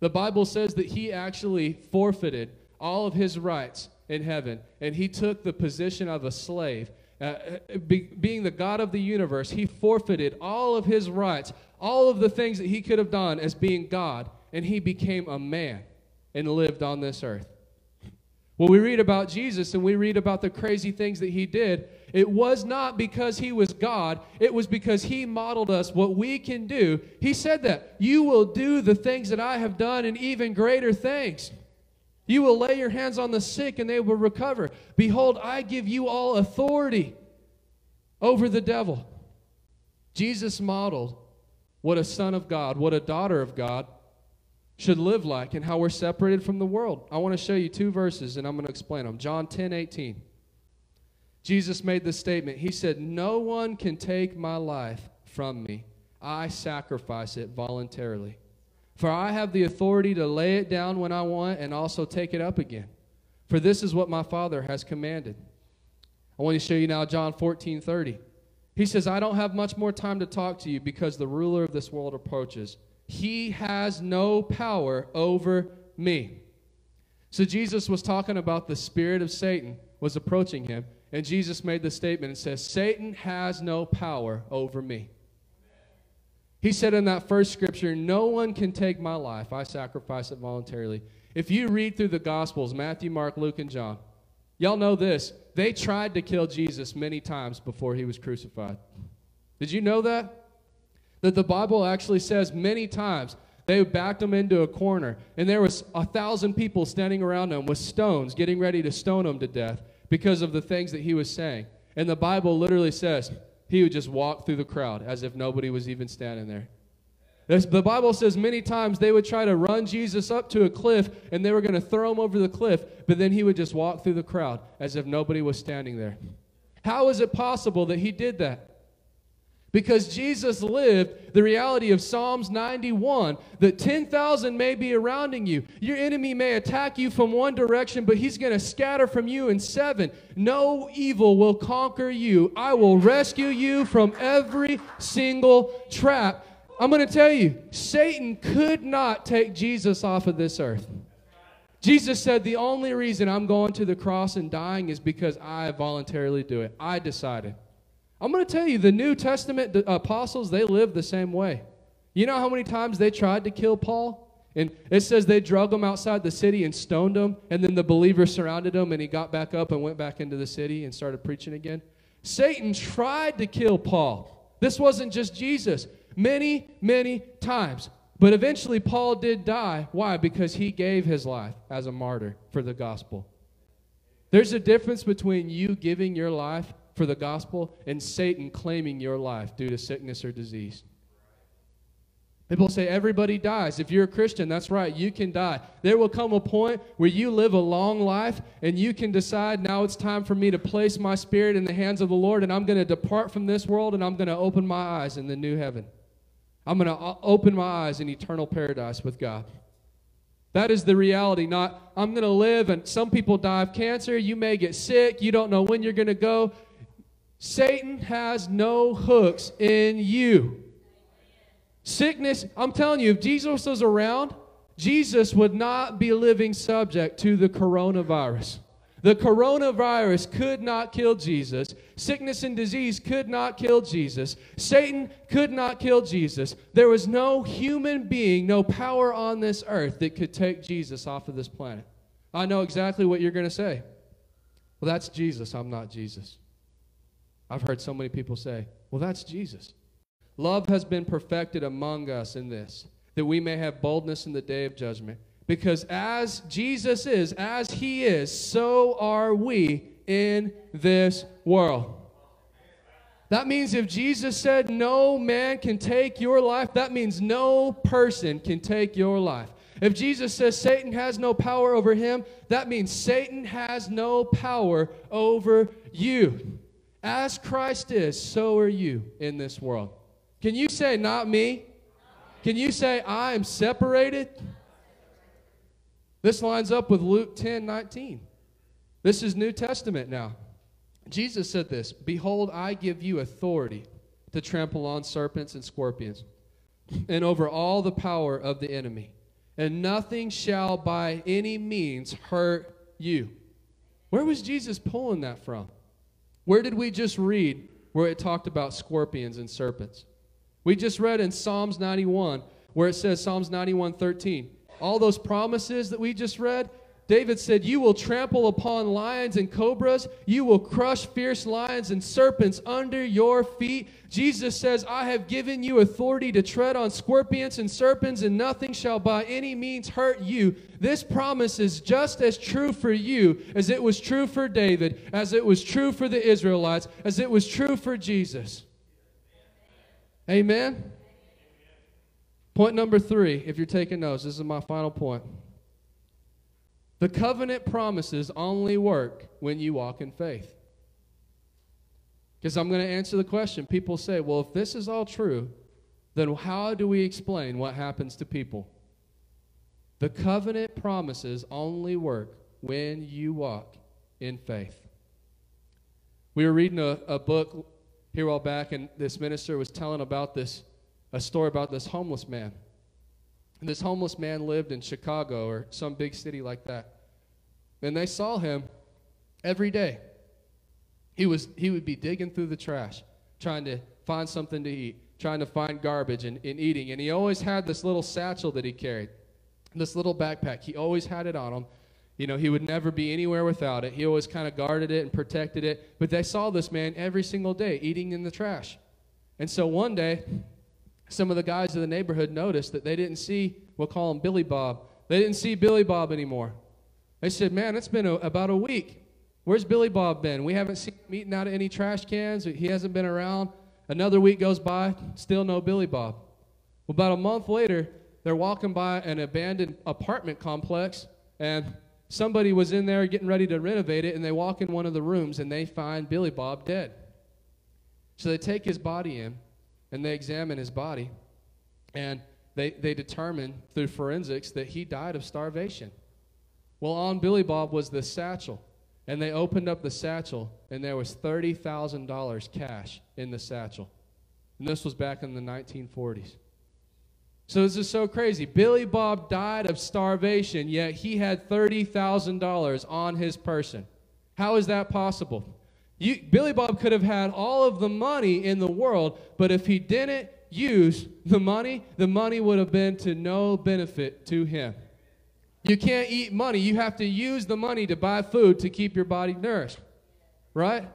The Bible says that he actually forfeited all of his rights in heaven, and he took the position of a slave. Uh, uh be, being the God of the universe, he forfeited all of his rights, all of the things that he could have done as being God, and he became a man and lived on this earth. When we read about Jesus and we read about the crazy things that he did, it was not because he was God, it was because he modeled us what we can do. He said that, You will do the things that I have done and even greater things. You will lay your hands on the sick and they will recover. Behold, I give you all authority over the devil. Jesus modeled what a son of God, what a daughter of God should live like and how we're separated from the world. I want to show you two verses and I'm going to explain them. John 10 18. Jesus made this statement. He said, No one can take my life from me. I sacrifice it voluntarily. For I have the authority to lay it down when I want and also take it up again. For this is what my Father has commanded. I want to show you now John 14 30. He says, I don't have much more time to talk to you because the ruler of this world approaches. He has no power over me. So Jesus was talking about the spirit of Satan was approaching him, and Jesus made the statement and says, Satan has no power over me. He said in that first scripture, No one can take my life. I sacrifice it voluntarily. If you read through the Gospels, Matthew, Mark, Luke, and John, y'all know this. They tried to kill Jesus many times before he was crucified. Did you know that? That the Bible actually says many times they backed him into a corner, and there was a thousand people standing around him with stones, getting ready to stone him to death because of the things that he was saying. And the Bible literally says he would just walk through the crowd as if nobody was even standing there. The Bible says many times they would try to run Jesus up to a cliff and they were going to throw him over the cliff, but then he would just walk through the crowd as if nobody was standing there. How is it possible that he did that? Because Jesus lived the reality of Psalms 91 that 10,000 may be surrounding you. Your enemy may attack you from one direction, but he's going to scatter from you in seven. No evil will conquer you. I will rescue you from every single trap. I'm going to tell you, Satan could not take Jesus off of this earth. Jesus said, The only reason I'm going to the cross and dying is because I voluntarily do it. I decided. I'm going to tell you, the New Testament apostles, they lived the same way. You know how many times they tried to kill Paul? And it says they drug him outside the city and stoned him, and then the believers surrounded him, and he got back up and went back into the city and started preaching again. Satan tried to kill Paul. This wasn't just Jesus. Many, many times. But eventually, Paul did die. Why? Because he gave his life as a martyr for the gospel. There's a difference between you giving your life for the gospel and Satan claiming your life due to sickness or disease. People say everybody dies. If you're a Christian, that's right, you can die. There will come a point where you live a long life and you can decide now it's time for me to place my spirit in the hands of the Lord and I'm going to depart from this world and I'm going to open my eyes in the new heaven. I'm going to open my eyes in eternal paradise with God. That is the reality, not I'm going to live and some people die of cancer. You may get sick. You don't know when you're going to go. Satan has no hooks in you. Sickness, I'm telling you, if Jesus was around, Jesus would not be living subject to the coronavirus. The coronavirus could not kill Jesus. Sickness and disease could not kill Jesus. Satan could not kill Jesus. There was no human being, no power on this earth that could take Jesus off of this planet. I know exactly what you're going to say. Well, that's Jesus. I'm not Jesus. I've heard so many people say, well, that's Jesus. Love has been perfected among us in this, that we may have boldness in the day of judgment. Because as Jesus is, as he is, so are we in this world. That means if Jesus said no man can take your life, that means no person can take your life. If Jesus says Satan has no power over him, that means Satan has no power over you. As Christ is, so are you in this world. Can you say, not me? Can you say, I am separated? This lines up with Luke 10 19. This is New Testament now. Jesus said this Behold, I give you authority to trample on serpents and scorpions, and over all the power of the enemy, and nothing shall by any means hurt you. Where was Jesus pulling that from? Where did we just read where it talked about scorpions and serpents? We just read in Psalms 91 where it says, Psalms 91 13, all those promises that we just read, David said, You will trample upon lions and cobras. You will crush fierce lions and serpents under your feet. Jesus says, I have given you authority to tread on scorpions and serpents, and nothing shall by any means hurt you. This promise is just as true for you as it was true for David, as it was true for the Israelites, as it was true for Jesus. Amen? Point number three, if you're taking notes, this is my final point. The covenant promises only work when you walk in faith. Because I'm going to answer the question. People say, well, if this is all true, then how do we explain what happens to people? The covenant promises only work when you walk in faith. We were reading a, a book here a while back, and this minister was telling about this, a story about this homeless man. And this homeless man lived in Chicago or some big city like that. And they saw him every day. He, was, he would be digging through the trash, trying to find something to eat, trying to find garbage and, and eating. And he always had this little satchel that he carried, this little backpack. He always had it on him. You know, he would never be anywhere without it. He always kind of guarded it and protected it. But they saw this man every single day eating in the trash. And so one day, some of the guys of the neighborhood noticed that they didn't see, we'll call him Billy Bob. They didn't see Billy Bob anymore. They said, Man, it's been a, about a week. Where's Billy Bob been? We haven't seen him eating out of any trash cans. He hasn't been around. Another week goes by, still no Billy Bob. Well, about a month later, they're walking by an abandoned apartment complex, and somebody was in there getting ready to renovate it, and they walk in one of the rooms and they find Billy Bob dead. So they take his body in and they examine his body, and they, they determine through forensics that he died of starvation. Well, on Billy Bob was the satchel, and they opened up the satchel, and there was $30,000 cash in the satchel. And this was back in the 1940s. So this is so crazy. Billy Bob died of starvation, yet he had $30,000 on his person. How is that possible? You, Billy Bob could have had all of the money in the world, but if he didn't use the money, the money would have been to no benefit to him. You can't eat money. You have to use the money to buy food to keep your body nourished. Right?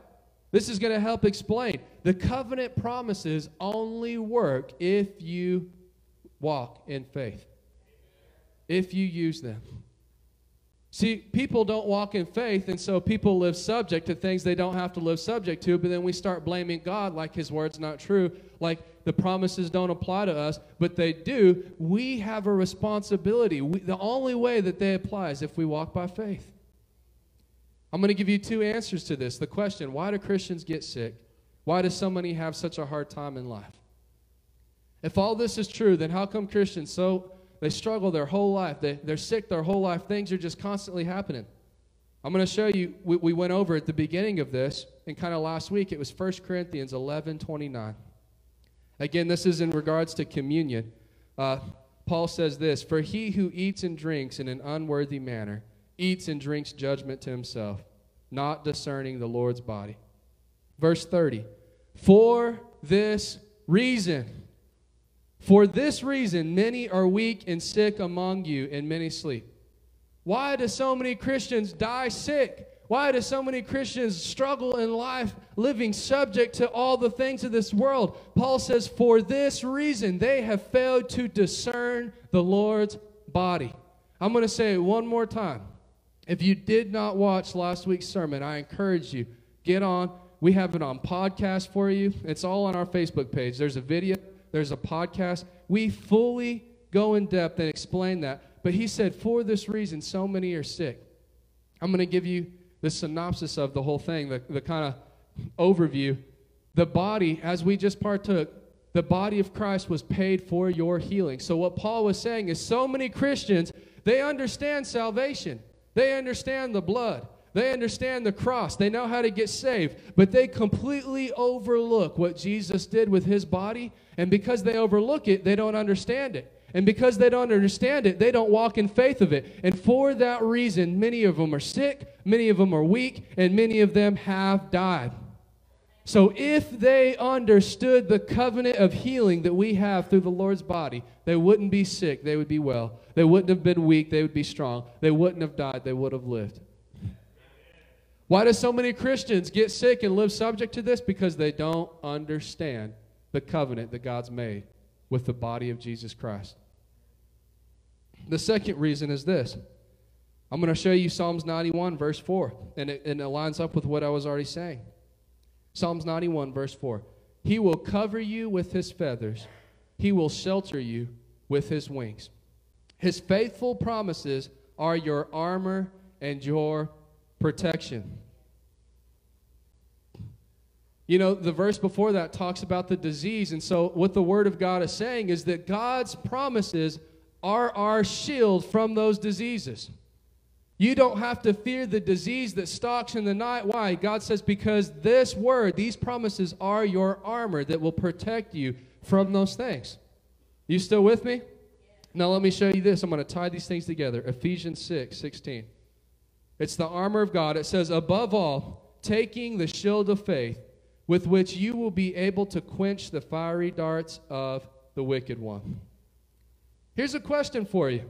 This is going to help explain. The covenant promises only work if you walk in faith, if you use them. See, people don't walk in faith, and so people live subject to things they don't have to live subject to, but then we start blaming God like his word's not true, like the promises don't apply to us, but they do. We have a responsibility. We, the only way that they apply is if we walk by faith. I'm going to give you two answers to this. The question why do Christians get sick? Why does so many have such a hard time in life? If all this is true, then how come Christians so they struggle their whole life? They, they're sick their whole life. Things are just constantly happening. I'm going to show you, we, we went over at the beginning of this, and kind of last week, it was 1 Corinthians 11 29. Again, this is in regards to communion. Uh, Paul says this For he who eats and drinks in an unworthy manner eats and drinks judgment to himself, not discerning the Lord's body. Verse 30 For this reason, for this reason, many are weak and sick among you, and many sleep. Why do so many Christians die sick? Why do so many Christians struggle in life living subject to all the things of this world? Paul says, For this reason, they have failed to discern the Lord's body. I'm going to say it one more time. If you did not watch last week's sermon, I encourage you, get on. We have it on podcast for you. It's all on our Facebook page. There's a video, there's a podcast. We fully go in depth and explain that. But he said, for this reason, so many are sick. I'm going to give you the synopsis of the whole thing, the, the kind of overview. The body, as we just partook, the body of Christ was paid for your healing. So, what Paul was saying is so many Christians, they understand salvation. They understand the blood. They understand the cross. They know how to get saved. But they completely overlook what Jesus did with his body. And because they overlook it, they don't understand it. And because they don't understand it, they don't walk in faith of it. And for that reason, many of them are sick, many of them are weak, and many of them have died. So, if they understood the covenant of healing that we have through the Lord's body, they wouldn't be sick, they would be well. They wouldn't have been weak, they would be strong. They wouldn't have died, they would have lived. Why do so many Christians get sick and live subject to this? Because they don't understand the covenant that God's made with the body of Jesus Christ. The second reason is this. I'm going to show you Psalms 91, verse 4, and it, and it lines up with what I was already saying. Psalms 91, verse 4. He will cover you with his feathers, he will shelter you with his wings. His faithful promises are your armor and your protection. You know, the verse before that talks about the disease. And so, what the Word of God is saying is that God's promises are our shield from those diseases. You don't have to fear the disease that stalks in the night. Why? God says, because this word, these promises are your armor that will protect you from those things. You still with me? Now, let me show you this. I'm going to tie these things together. Ephesians 6 16. It's the armor of God. It says, above all, taking the shield of faith, with which you will be able to quench the fiery darts of the wicked one. Here's a question for you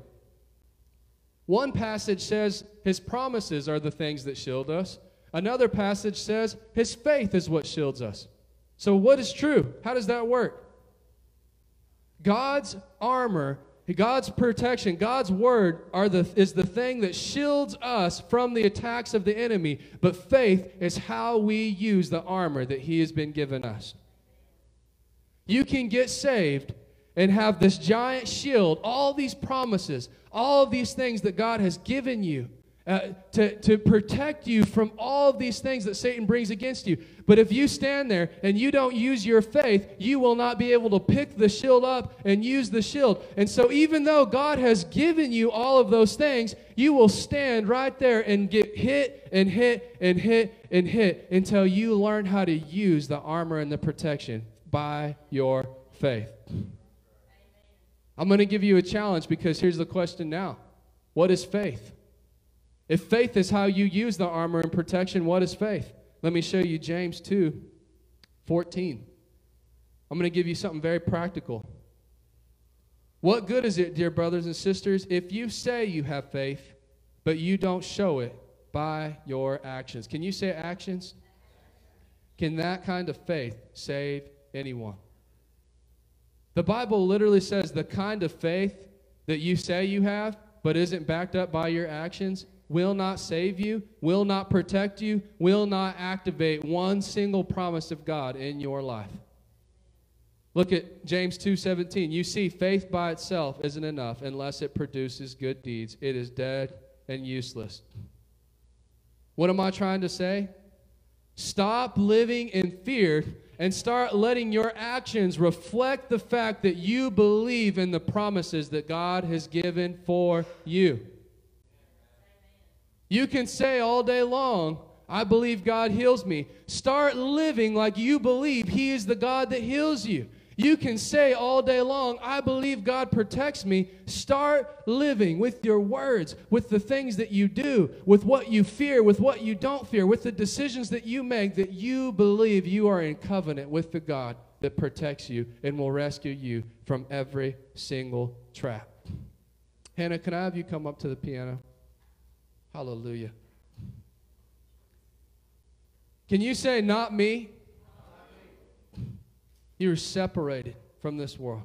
one passage says his promises are the things that shield us. Another passage says his faith is what shields us. So, what is true? How does that work? God's armor, God's protection, God's word are the, is the thing that shields us from the attacks of the enemy. But faith is how we use the armor that He has been given us. You can get saved and have this giant shield, all these promises, all of these things that God has given you uh, to, to protect you from all of these things that Satan brings against you. But if you stand there and you don't use your faith, you will not be able to pick the shield up and use the shield. And so, even though God has given you all of those things, you will stand right there and get hit and hit and hit and hit until you learn how to use the armor and the protection by your faith. I'm going to give you a challenge because here's the question now What is faith? If faith is how you use the armor and protection, what is faith? Let me show you James 2 14. I'm going to give you something very practical. What good is it, dear brothers and sisters, if you say you have faith, but you don't show it by your actions? Can you say actions? Can that kind of faith save anyone? The Bible literally says the kind of faith that you say you have, but isn't backed up by your actions, will not save you, will not protect you, will not activate one single promise of God in your life. Look at James 2:17. You see faith by itself isn't enough unless it produces good deeds. It is dead and useless. What am I trying to say? Stop living in fear and start letting your actions reflect the fact that you believe in the promises that God has given for you. You can say all day long, I believe God heals me. Start living like you believe He is the God that heals you. You can say all day long, I believe God protects me. Start living with your words, with the things that you do, with what you fear, with what you don't fear, with the decisions that you make, that you believe you are in covenant with the God that protects you and will rescue you from every single trap. Hannah, can I have you come up to the piano? Hallelujah. Can you say, Not me? You're separated from this world.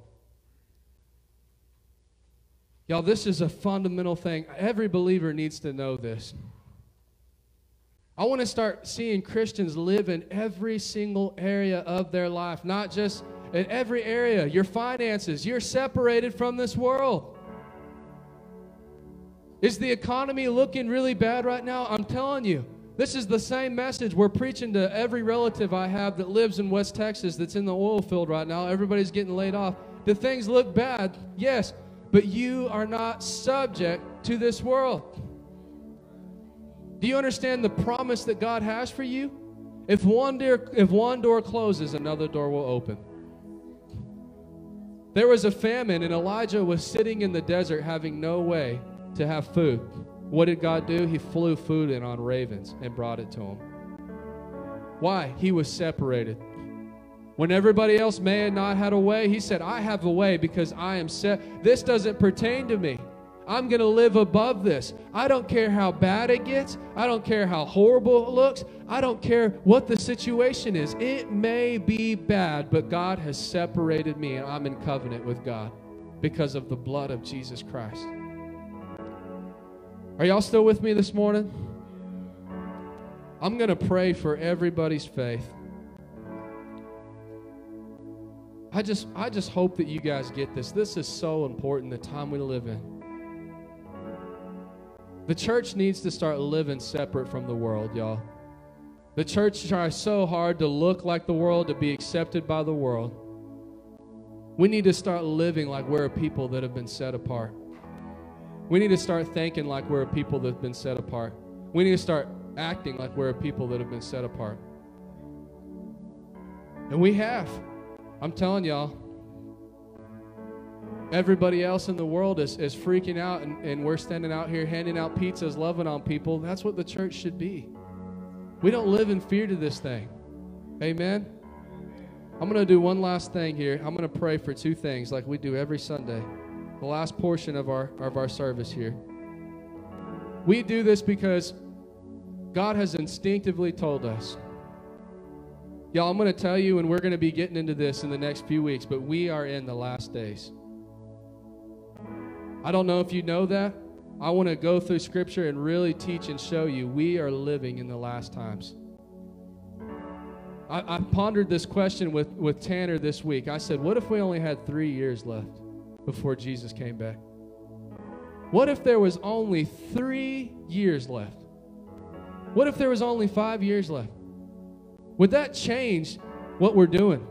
Y'all, this is a fundamental thing. Every believer needs to know this. I want to start seeing Christians live in every single area of their life, not just in every area. Your finances, you're separated from this world. Is the economy looking really bad right now? I'm telling you, this is the same message we're preaching to every relative I have that lives in West Texas that's in the oil field right now. Everybody's getting laid off. Do things look bad? Yes, but you are not subject to this world. Do you understand the promise that God has for you? If one, if one door closes, another door will open. There was a famine, and Elijah was sitting in the desert having no way to have food. What did God do? He flew food in on ravens and brought it to him. Why? He was separated. When everybody else may have not had a way, he said, I have a way because I am set. This doesn't pertain to me. I'm going to live above this. I don't care how bad it gets. I don't care how horrible it looks. I don't care what the situation is. It may be bad, but God has separated me and I'm in covenant with God because of the blood of Jesus Christ. Are y'all still with me this morning? I'm going to pray for everybody's faith. I just I just hope that you guys get this. This is so important the time we live in. The church needs to start living separate from the world, y'all. The church tries so hard to look like the world, to be accepted by the world. We need to start living like we're a people that have been set apart. We need to start thinking like we're a people that have been set apart. We need to start acting like we're a people that have been set apart. And we have. I'm telling y'all. Everybody else in the world is, is freaking out, and, and we're standing out here handing out pizzas, loving on people. That's what the church should be. We don't live in fear to this thing. Amen. I'm going to do one last thing here. I'm going to pray for two things like we do every Sunday the last portion of our, of our service here. We do this because God has instinctively told us. Y'all, I'm going to tell you, and we're going to be getting into this in the next few weeks, but we are in the last days. I don't know if you know that. I want to go through Scripture and really teach and show you we are living in the last times. I, I pondered this question with, with Tanner this week. I said, What if we only had three years left? Before Jesus came back? What if there was only three years left? What if there was only five years left? Would that change what we're doing?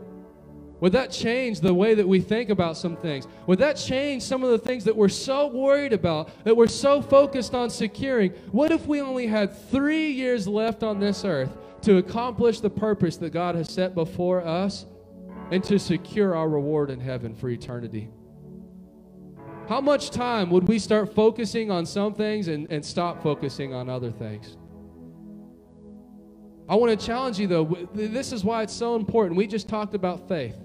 Would that change the way that we think about some things? Would that change some of the things that we're so worried about, that we're so focused on securing? What if we only had three years left on this earth to accomplish the purpose that God has set before us and to secure our reward in heaven for eternity? How much time would we start focusing on some things and, and stop focusing on other things? I want to challenge you, though. This is why it's so important. We just talked about faith.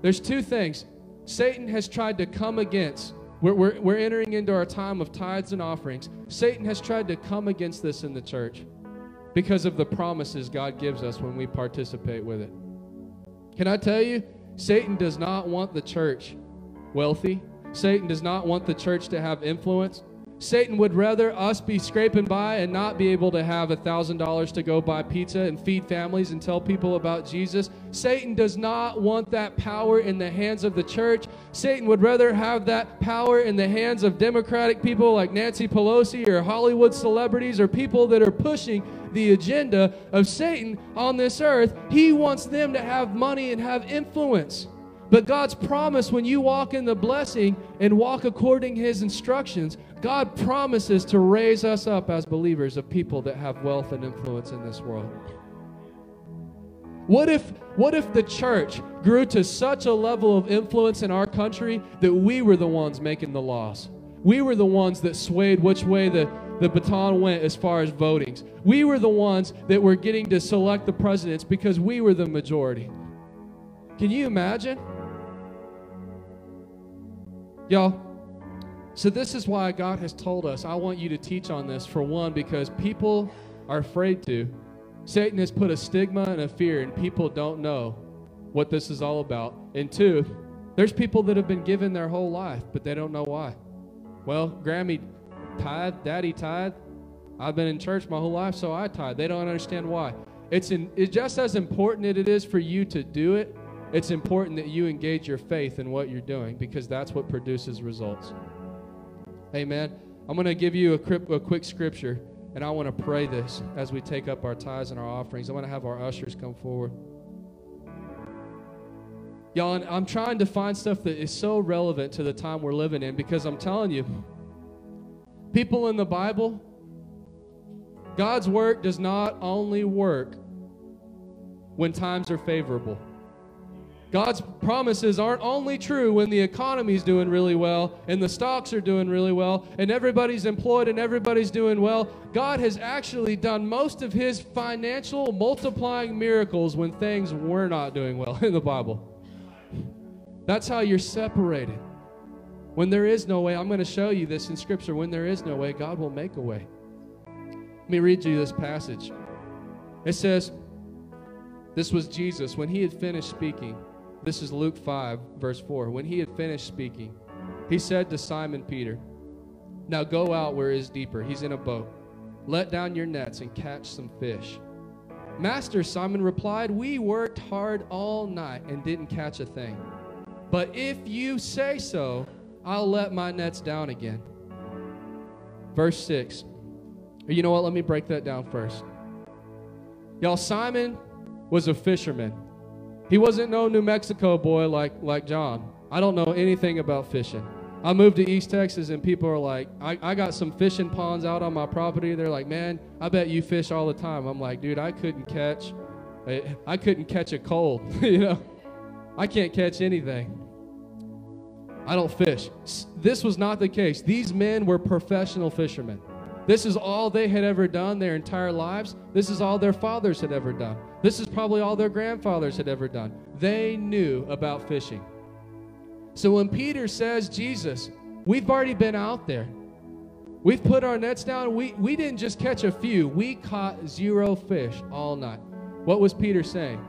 There's two things. Satan has tried to come against. We're, we're, we're entering into our time of tithes and offerings. Satan has tried to come against this in the church because of the promises God gives us when we participate with it. Can I tell you, Satan does not want the church wealthy. Satan does not want the church to have influence. Satan would rather us be scraping by and not be able to have a $1,000 to go buy pizza and feed families and tell people about Jesus. Satan does not want that power in the hands of the church. Satan would rather have that power in the hands of Democratic people like Nancy Pelosi or Hollywood celebrities or people that are pushing the agenda of Satan on this earth. He wants them to have money and have influence. But God's promise when you walk in the blessing and walk according his instructions, God promises to raise us up as believers of people that have wealth and influence in this world. What if what if the church grew to such a level of influence in our country that we were the ones making the laws? We were the ones that swayed which way the, the baton went as far as votings. We were the ones that were getting to select the presidents because we were the majority. Can you imagine? Y'all, so this is why God has told us, I want you to teach on this for one, because people are afraid to. Satan has put a stigma and a fear, and people don't know what this is all about. And two, there's people that have been given their whole life, but they don't know why. Well, Grammy tithe, daddy tithe. I've been in church my whole life, so I tithe. They don't understand why. It's, in, it's just as important as it is for you to do it it's important that you engage your faith in what you're doing because that's what produces results. Amen. I'm going to give you a, a quick scripture, and I want to pray this as we take up our tithes and our offerings. I want to have our ushers come forward. Y'all, I'm trying to find stuff that is so relevant to the time we're living in because I'm telling you, people in the Bible, God's work does not only work when times are favorable. God's promises aren't only true when the economy's doing really well and the stocks are doing really well and everybody's employed and everybody's doing well. God has actually done most of his financial multiplying miracles when things were not doing well in the Bible. That's how you're separated. When there is no way, I'm going to show you this in Scripture. When there is no way, God will make a way. Let me read you this passage. It says, This was Jesus when he had finished speaking. This is Luke 5, verse 4. When he had finished speaking, he said to Simon Peter, Now go out where it is deeper. He's in a boat. Let down your nets and catch some fish. Master, Simon replied, We worked hard all night and didn't catch a thing. But if you say so, I'll let my nets down again. Verse 6. You know what? Let me break that down first. Y'all, Simon was a fisherman. He wasn't no New Mexico boy like, like John. I don't know anything about fishing. I moved to East Texas and people are like, I, I got some fishing ponds out on my property. They're like, man, I bet you fish all the time. I'm like, dude, I couldn't catch, I, I couldn't catch a cold. you know, I can't catch anything. I don't fish. This was not the case. These men were professional fishermen. This is all they had ever done their entire lives. This is all their fathers had ever done. This is probably all their grandfathers had ever done. They knew about fishing. So when Peter says, Jesus, we've already been out there. We've put our nets down. We, we didn't just catch a few, we caught zero fish all night. What was Peter saying?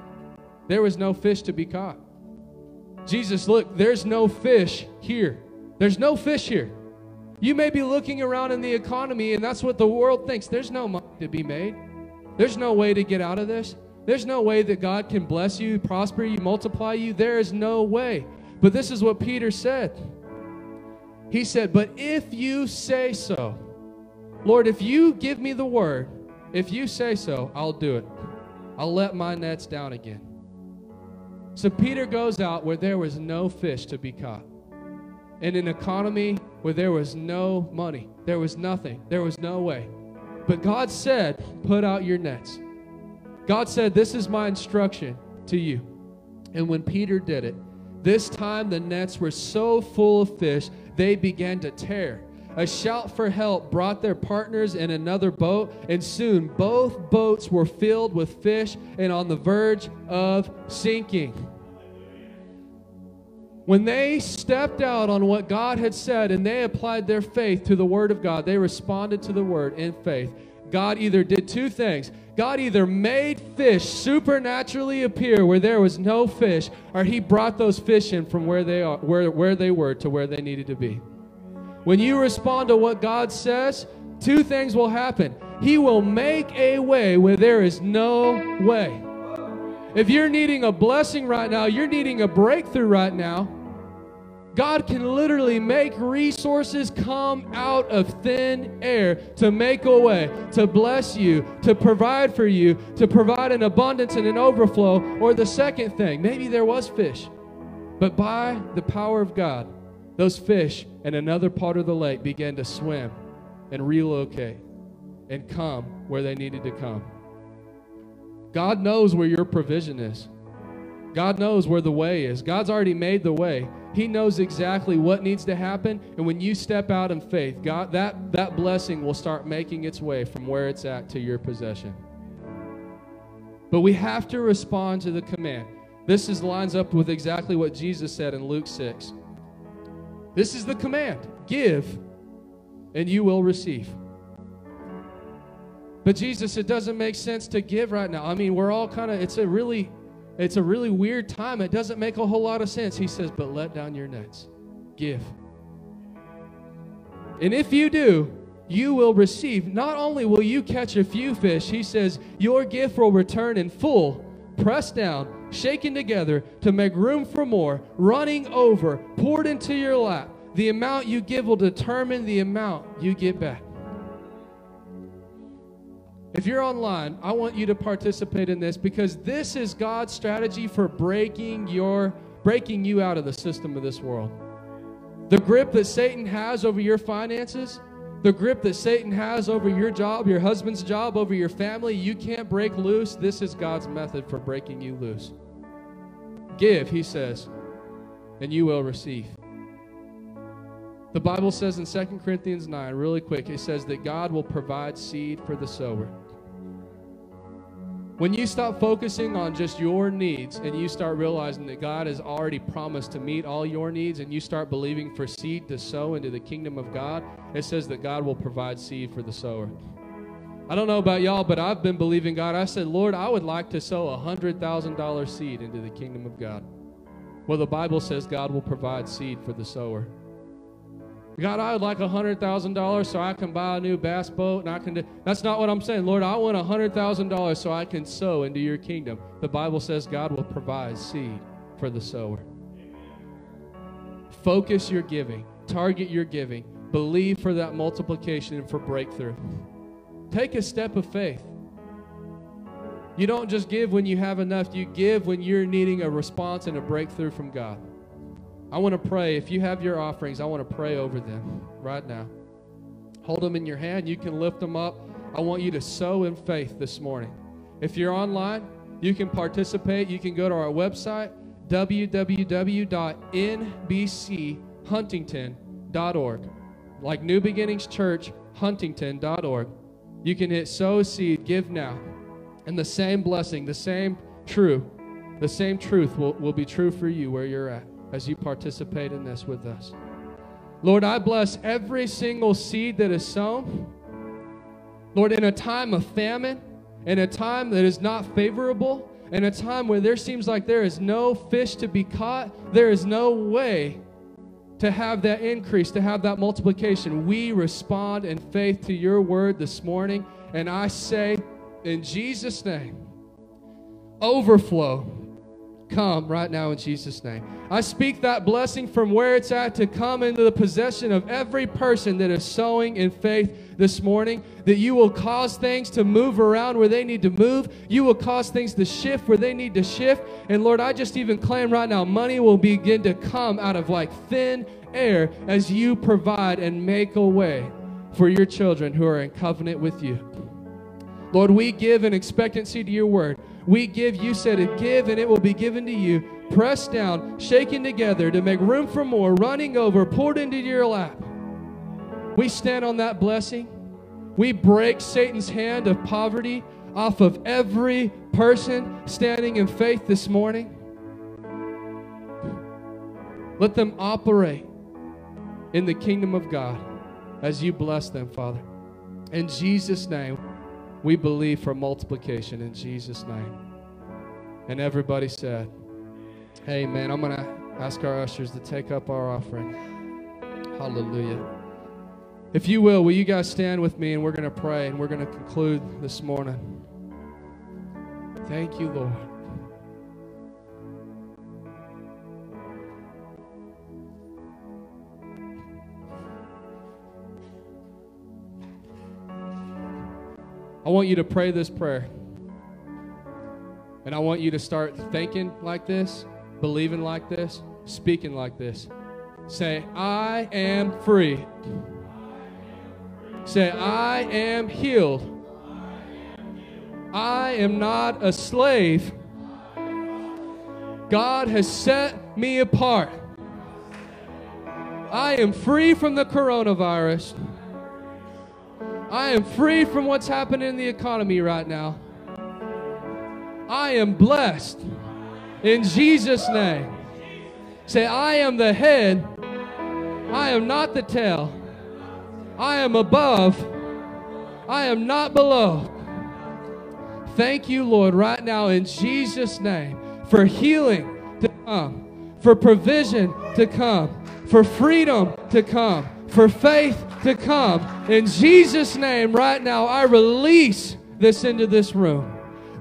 There was no fish to be caught. Jesus, look, there's no fish here. There's no fish here. You may be looking around in the economy, and that's what the world thinks. There's no money to be made. There's no way to get out of this. There's no way that God can bless you, prosper you, multiply you. There is no way. But this is what Peter said. He said, But if you say so, Lord, if you give me the word, if you say so, I'll do it. I'll let my nets down again. So Peter goes out where there was no fish to be caught in an economy where there was no money, there was nothing, there was no way. But God said, Put out your nets. God said, This is my instruction to you. And when Peter did it, this time the nets were so full of fish, they began to tear. A shout for help brought their partners in another boat, and soon both boats were filled with fish and on the verge of sinking. When they stepped out on what God had said and they applied their faith to the Word of God, they responded to the Word in faith. God either did two things. God either made fish supernaturally appear where there was no fish, or He brought those fish in from where they are, where, where they were to where they needed to be. When you respond to what God says, two things will happen. He will make a way where there is no way. If you're needing a blessing right now, you're needing a breakthrough right now, God can literally make resources come out of thin air to make a way, to bless you, to provide for you, to provide an abundance and an overflow. Or the second thing, maybe there was fish, but by the power of God, those fish in another part of the lake began to swim and relocate and come where they needed to come. God knows where your provision is. God knows where the way is. God's already made the way. He knows exactly what needs to happen, and when you step out in faith, God that that blessing will start making its way from where it's at to your possession. But we have to respond to the command. This is lines up with exactly what Jesus said in Luke 6. This is the command. Give and you will receive. But Jesus, it doesn't make sense to give right now. I mean, we're all kind of it's a really it's a really weird time. It doesn't make a whole lot of sense. He says, But let down your nets, give. And if you do, you will receive. Not only will you catch a few fish, he says, Your gift will return in full, pressed down, shaken together to make room for more, running over, poured into your lap. The amount you give will determine the amount you get back. If you're online, I want you to participate in this because this is God's strategy for breaking your breaking you out of the system of this world. The grip that Satan has over your finances, the grip that Satan has over your job, your husband's job, over your family, you can't break loose. This is God's method for breaking you loose. Give, he says, and you will receive. The Bible says in 2 Corinthians 9, really quick, it says that God will provide seed for the sower. When you stop focusing on just your needs and you start realizing that God has already promised to meet all your needs and you start believing for seed to sow into the kingdom of God, it says that God will provide seed for the sower. I don't know about y'all, but I've been believing God. I said, Lord, I would like to sow a $100,000 seed into the kingdom of God. Well, the Bible says God will provide seed for the sower. God, I would like a hundred thousand dollars so I can buy a new bass boat and I can do that's not what I'm saying. Lord, I want a hundred thousand dollars so I can sow into your kingdom. The Bible says God will provide seed for the sower. Focus your giving, target your giving, believe for that multiplication and for breakthrough. Take a step of faith. You don't just give when you have enough, you give when you're needing a response and a breakthrough from God. I want to pray. If you have your offerings, I want to pray over them right now. Hold them in your hand. You can lift them up. I want you to sow in faith this morning. If you're online, you can participate. You can go to our website, www.nbchuntington.org. Like New Beginnings Church, huntington.org. You can hit sow seed, give now. And the same blessing, the same true, the same truth will, will be true for you where you're at as you participate in this with us. Lord, I bless every single seed that is sown. Lord, in a time of famine, in a time that is not favorable, in a time where there seems like there is no fish to be caught, there is no way to have that increase, to have that multiplication. We respond in faith to your word this morning, and I say, in Jesus' name, overflow come right now in Jesus' name. I speak that blessing from where it's at to come into the possession of every person that is sowing in faith this morning. That you will cause things to move around where they need to move. You will cause things to shift where they need to shift. And Lord, I just even claim right now money will begin to come out of like thin air as you provide and make a way for your children who are in covenant with you. Lord, we give an expectancy to your word. We give, you said it, give and it will be given to you. Pressed down, shaken together to make room for more, running over, poured into your lap. We stand on that blessing. We break Satan's hand of poverty off of every person standing in faith this morning. Let them operate in the kingdom of God as you bless them, Father. In Jesus' name, we believe for multiplication. In Jesus' name. And everybody said, Amen. I'm going to ask our ushers to take up our offering. Hallelujah. If you will, will you guys stand with me and we're going to pray and we're going to conclude this morning. Thank you, Lord. I want you to pray this prayer. And I want you to start thinking like this, believing like this, speaking like this. Say, I am free. Say, I am healed. I am not a slave. God has set me apart. I am free from the coronavirus. I am free from what's happening in the economy right now. I am blessed in Jesus' name. Say, I am the head. I am not the tail. I am above. I am not below. Thank you, Lord, right now in Jesus' name for healing to come, for provision to come, for freedom to come, for faith to come. In Jesus' name, right now, I release this into this room.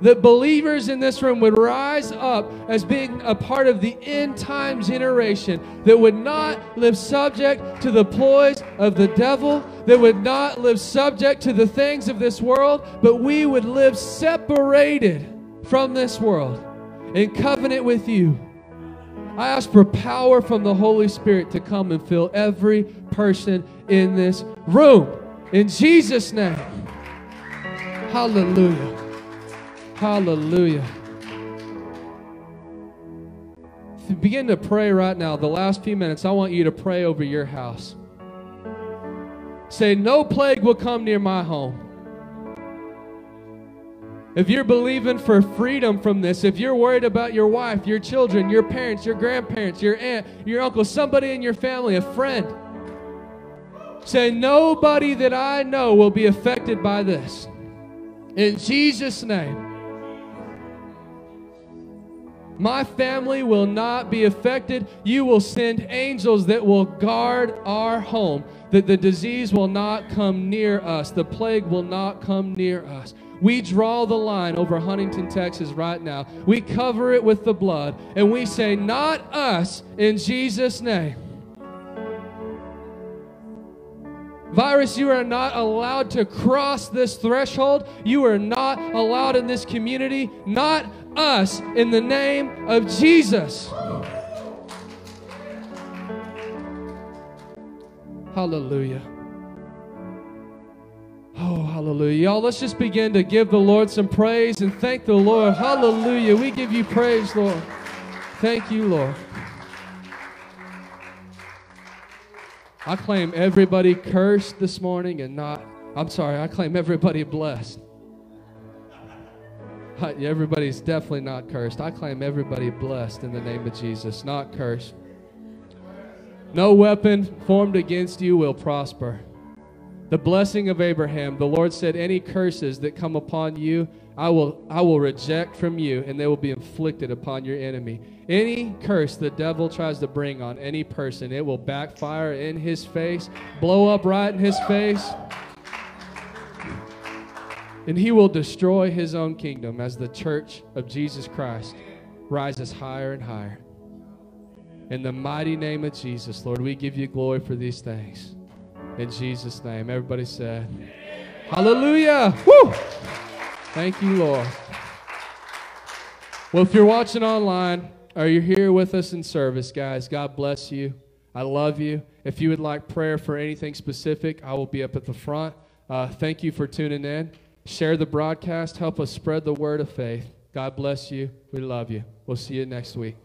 That believers in this room would rise up as being a part of the end time generation that would not live subject to the ploys of the devil, that would not live subject to the things of this world, but we would live separated from this world in covenant with you. I ask for power from the Holy Spirit to come and fill every person in this room. In Jesus' name. Hallelujah. Hallelujah. Begin to pray right now. The last few minutes, I want you to pray over your house. Say, No plague will come near my home. If you're believing for freedom from this, if you're worried about your wife, your children, your parents, your grandparents, your aunt, your uncle, somebody in your family, a friend, say, Nobody that I know will be affected by this. In Jesus' name. My family will not be affected. You will send angels that will guard our home, that the disease will not come near us, the plague will not come near us. We draw the line over Huntington, Texas right now. We cover it with the blood, and we say, Not us, in Jesus' name. Virus, you are not allowed to cross this threshold. You are not allowed in this community, not us, in the name of Jesus. Hallelujah. Oh, hallelujah. Y'all, let's just begin to give the Lord some praise and thank the Lord. Hallelujah. We give you praise, Lord. Thank you, Lord. I claim everybody cursed this morning and not, I'm sorry, I claim everybody blessed. Everybody's definitely not cursed. I claim everybody blessed in the name of Jesus, not cursed. No weapon formed against you will prosper. The blessing of Abraham, the Lord said, Any curses that come upon you, I will, I will reject from you, and they will be inflicted upon your enemy. Any curse the devil tries to bring on any person, it will backfire in his face, blow up right in his face, and he will destroy his own kingdom as the church of Jesus Christ rises higher and higher. In the mighty name of Jesus, Lord, we give you glory for these things. In Jesus' name. Everybody said, Hallelujah. Woo! Thank you, Lord. Well, if you're watching online or you're here with us in service, guys, God bless you. I love you. If you would like prayer for anything specific, I will be up at the front. Uh, thank you for tuning in. Share the broadcast. Help us spread the word of faith. God bless you. We love you. We'll see you next week.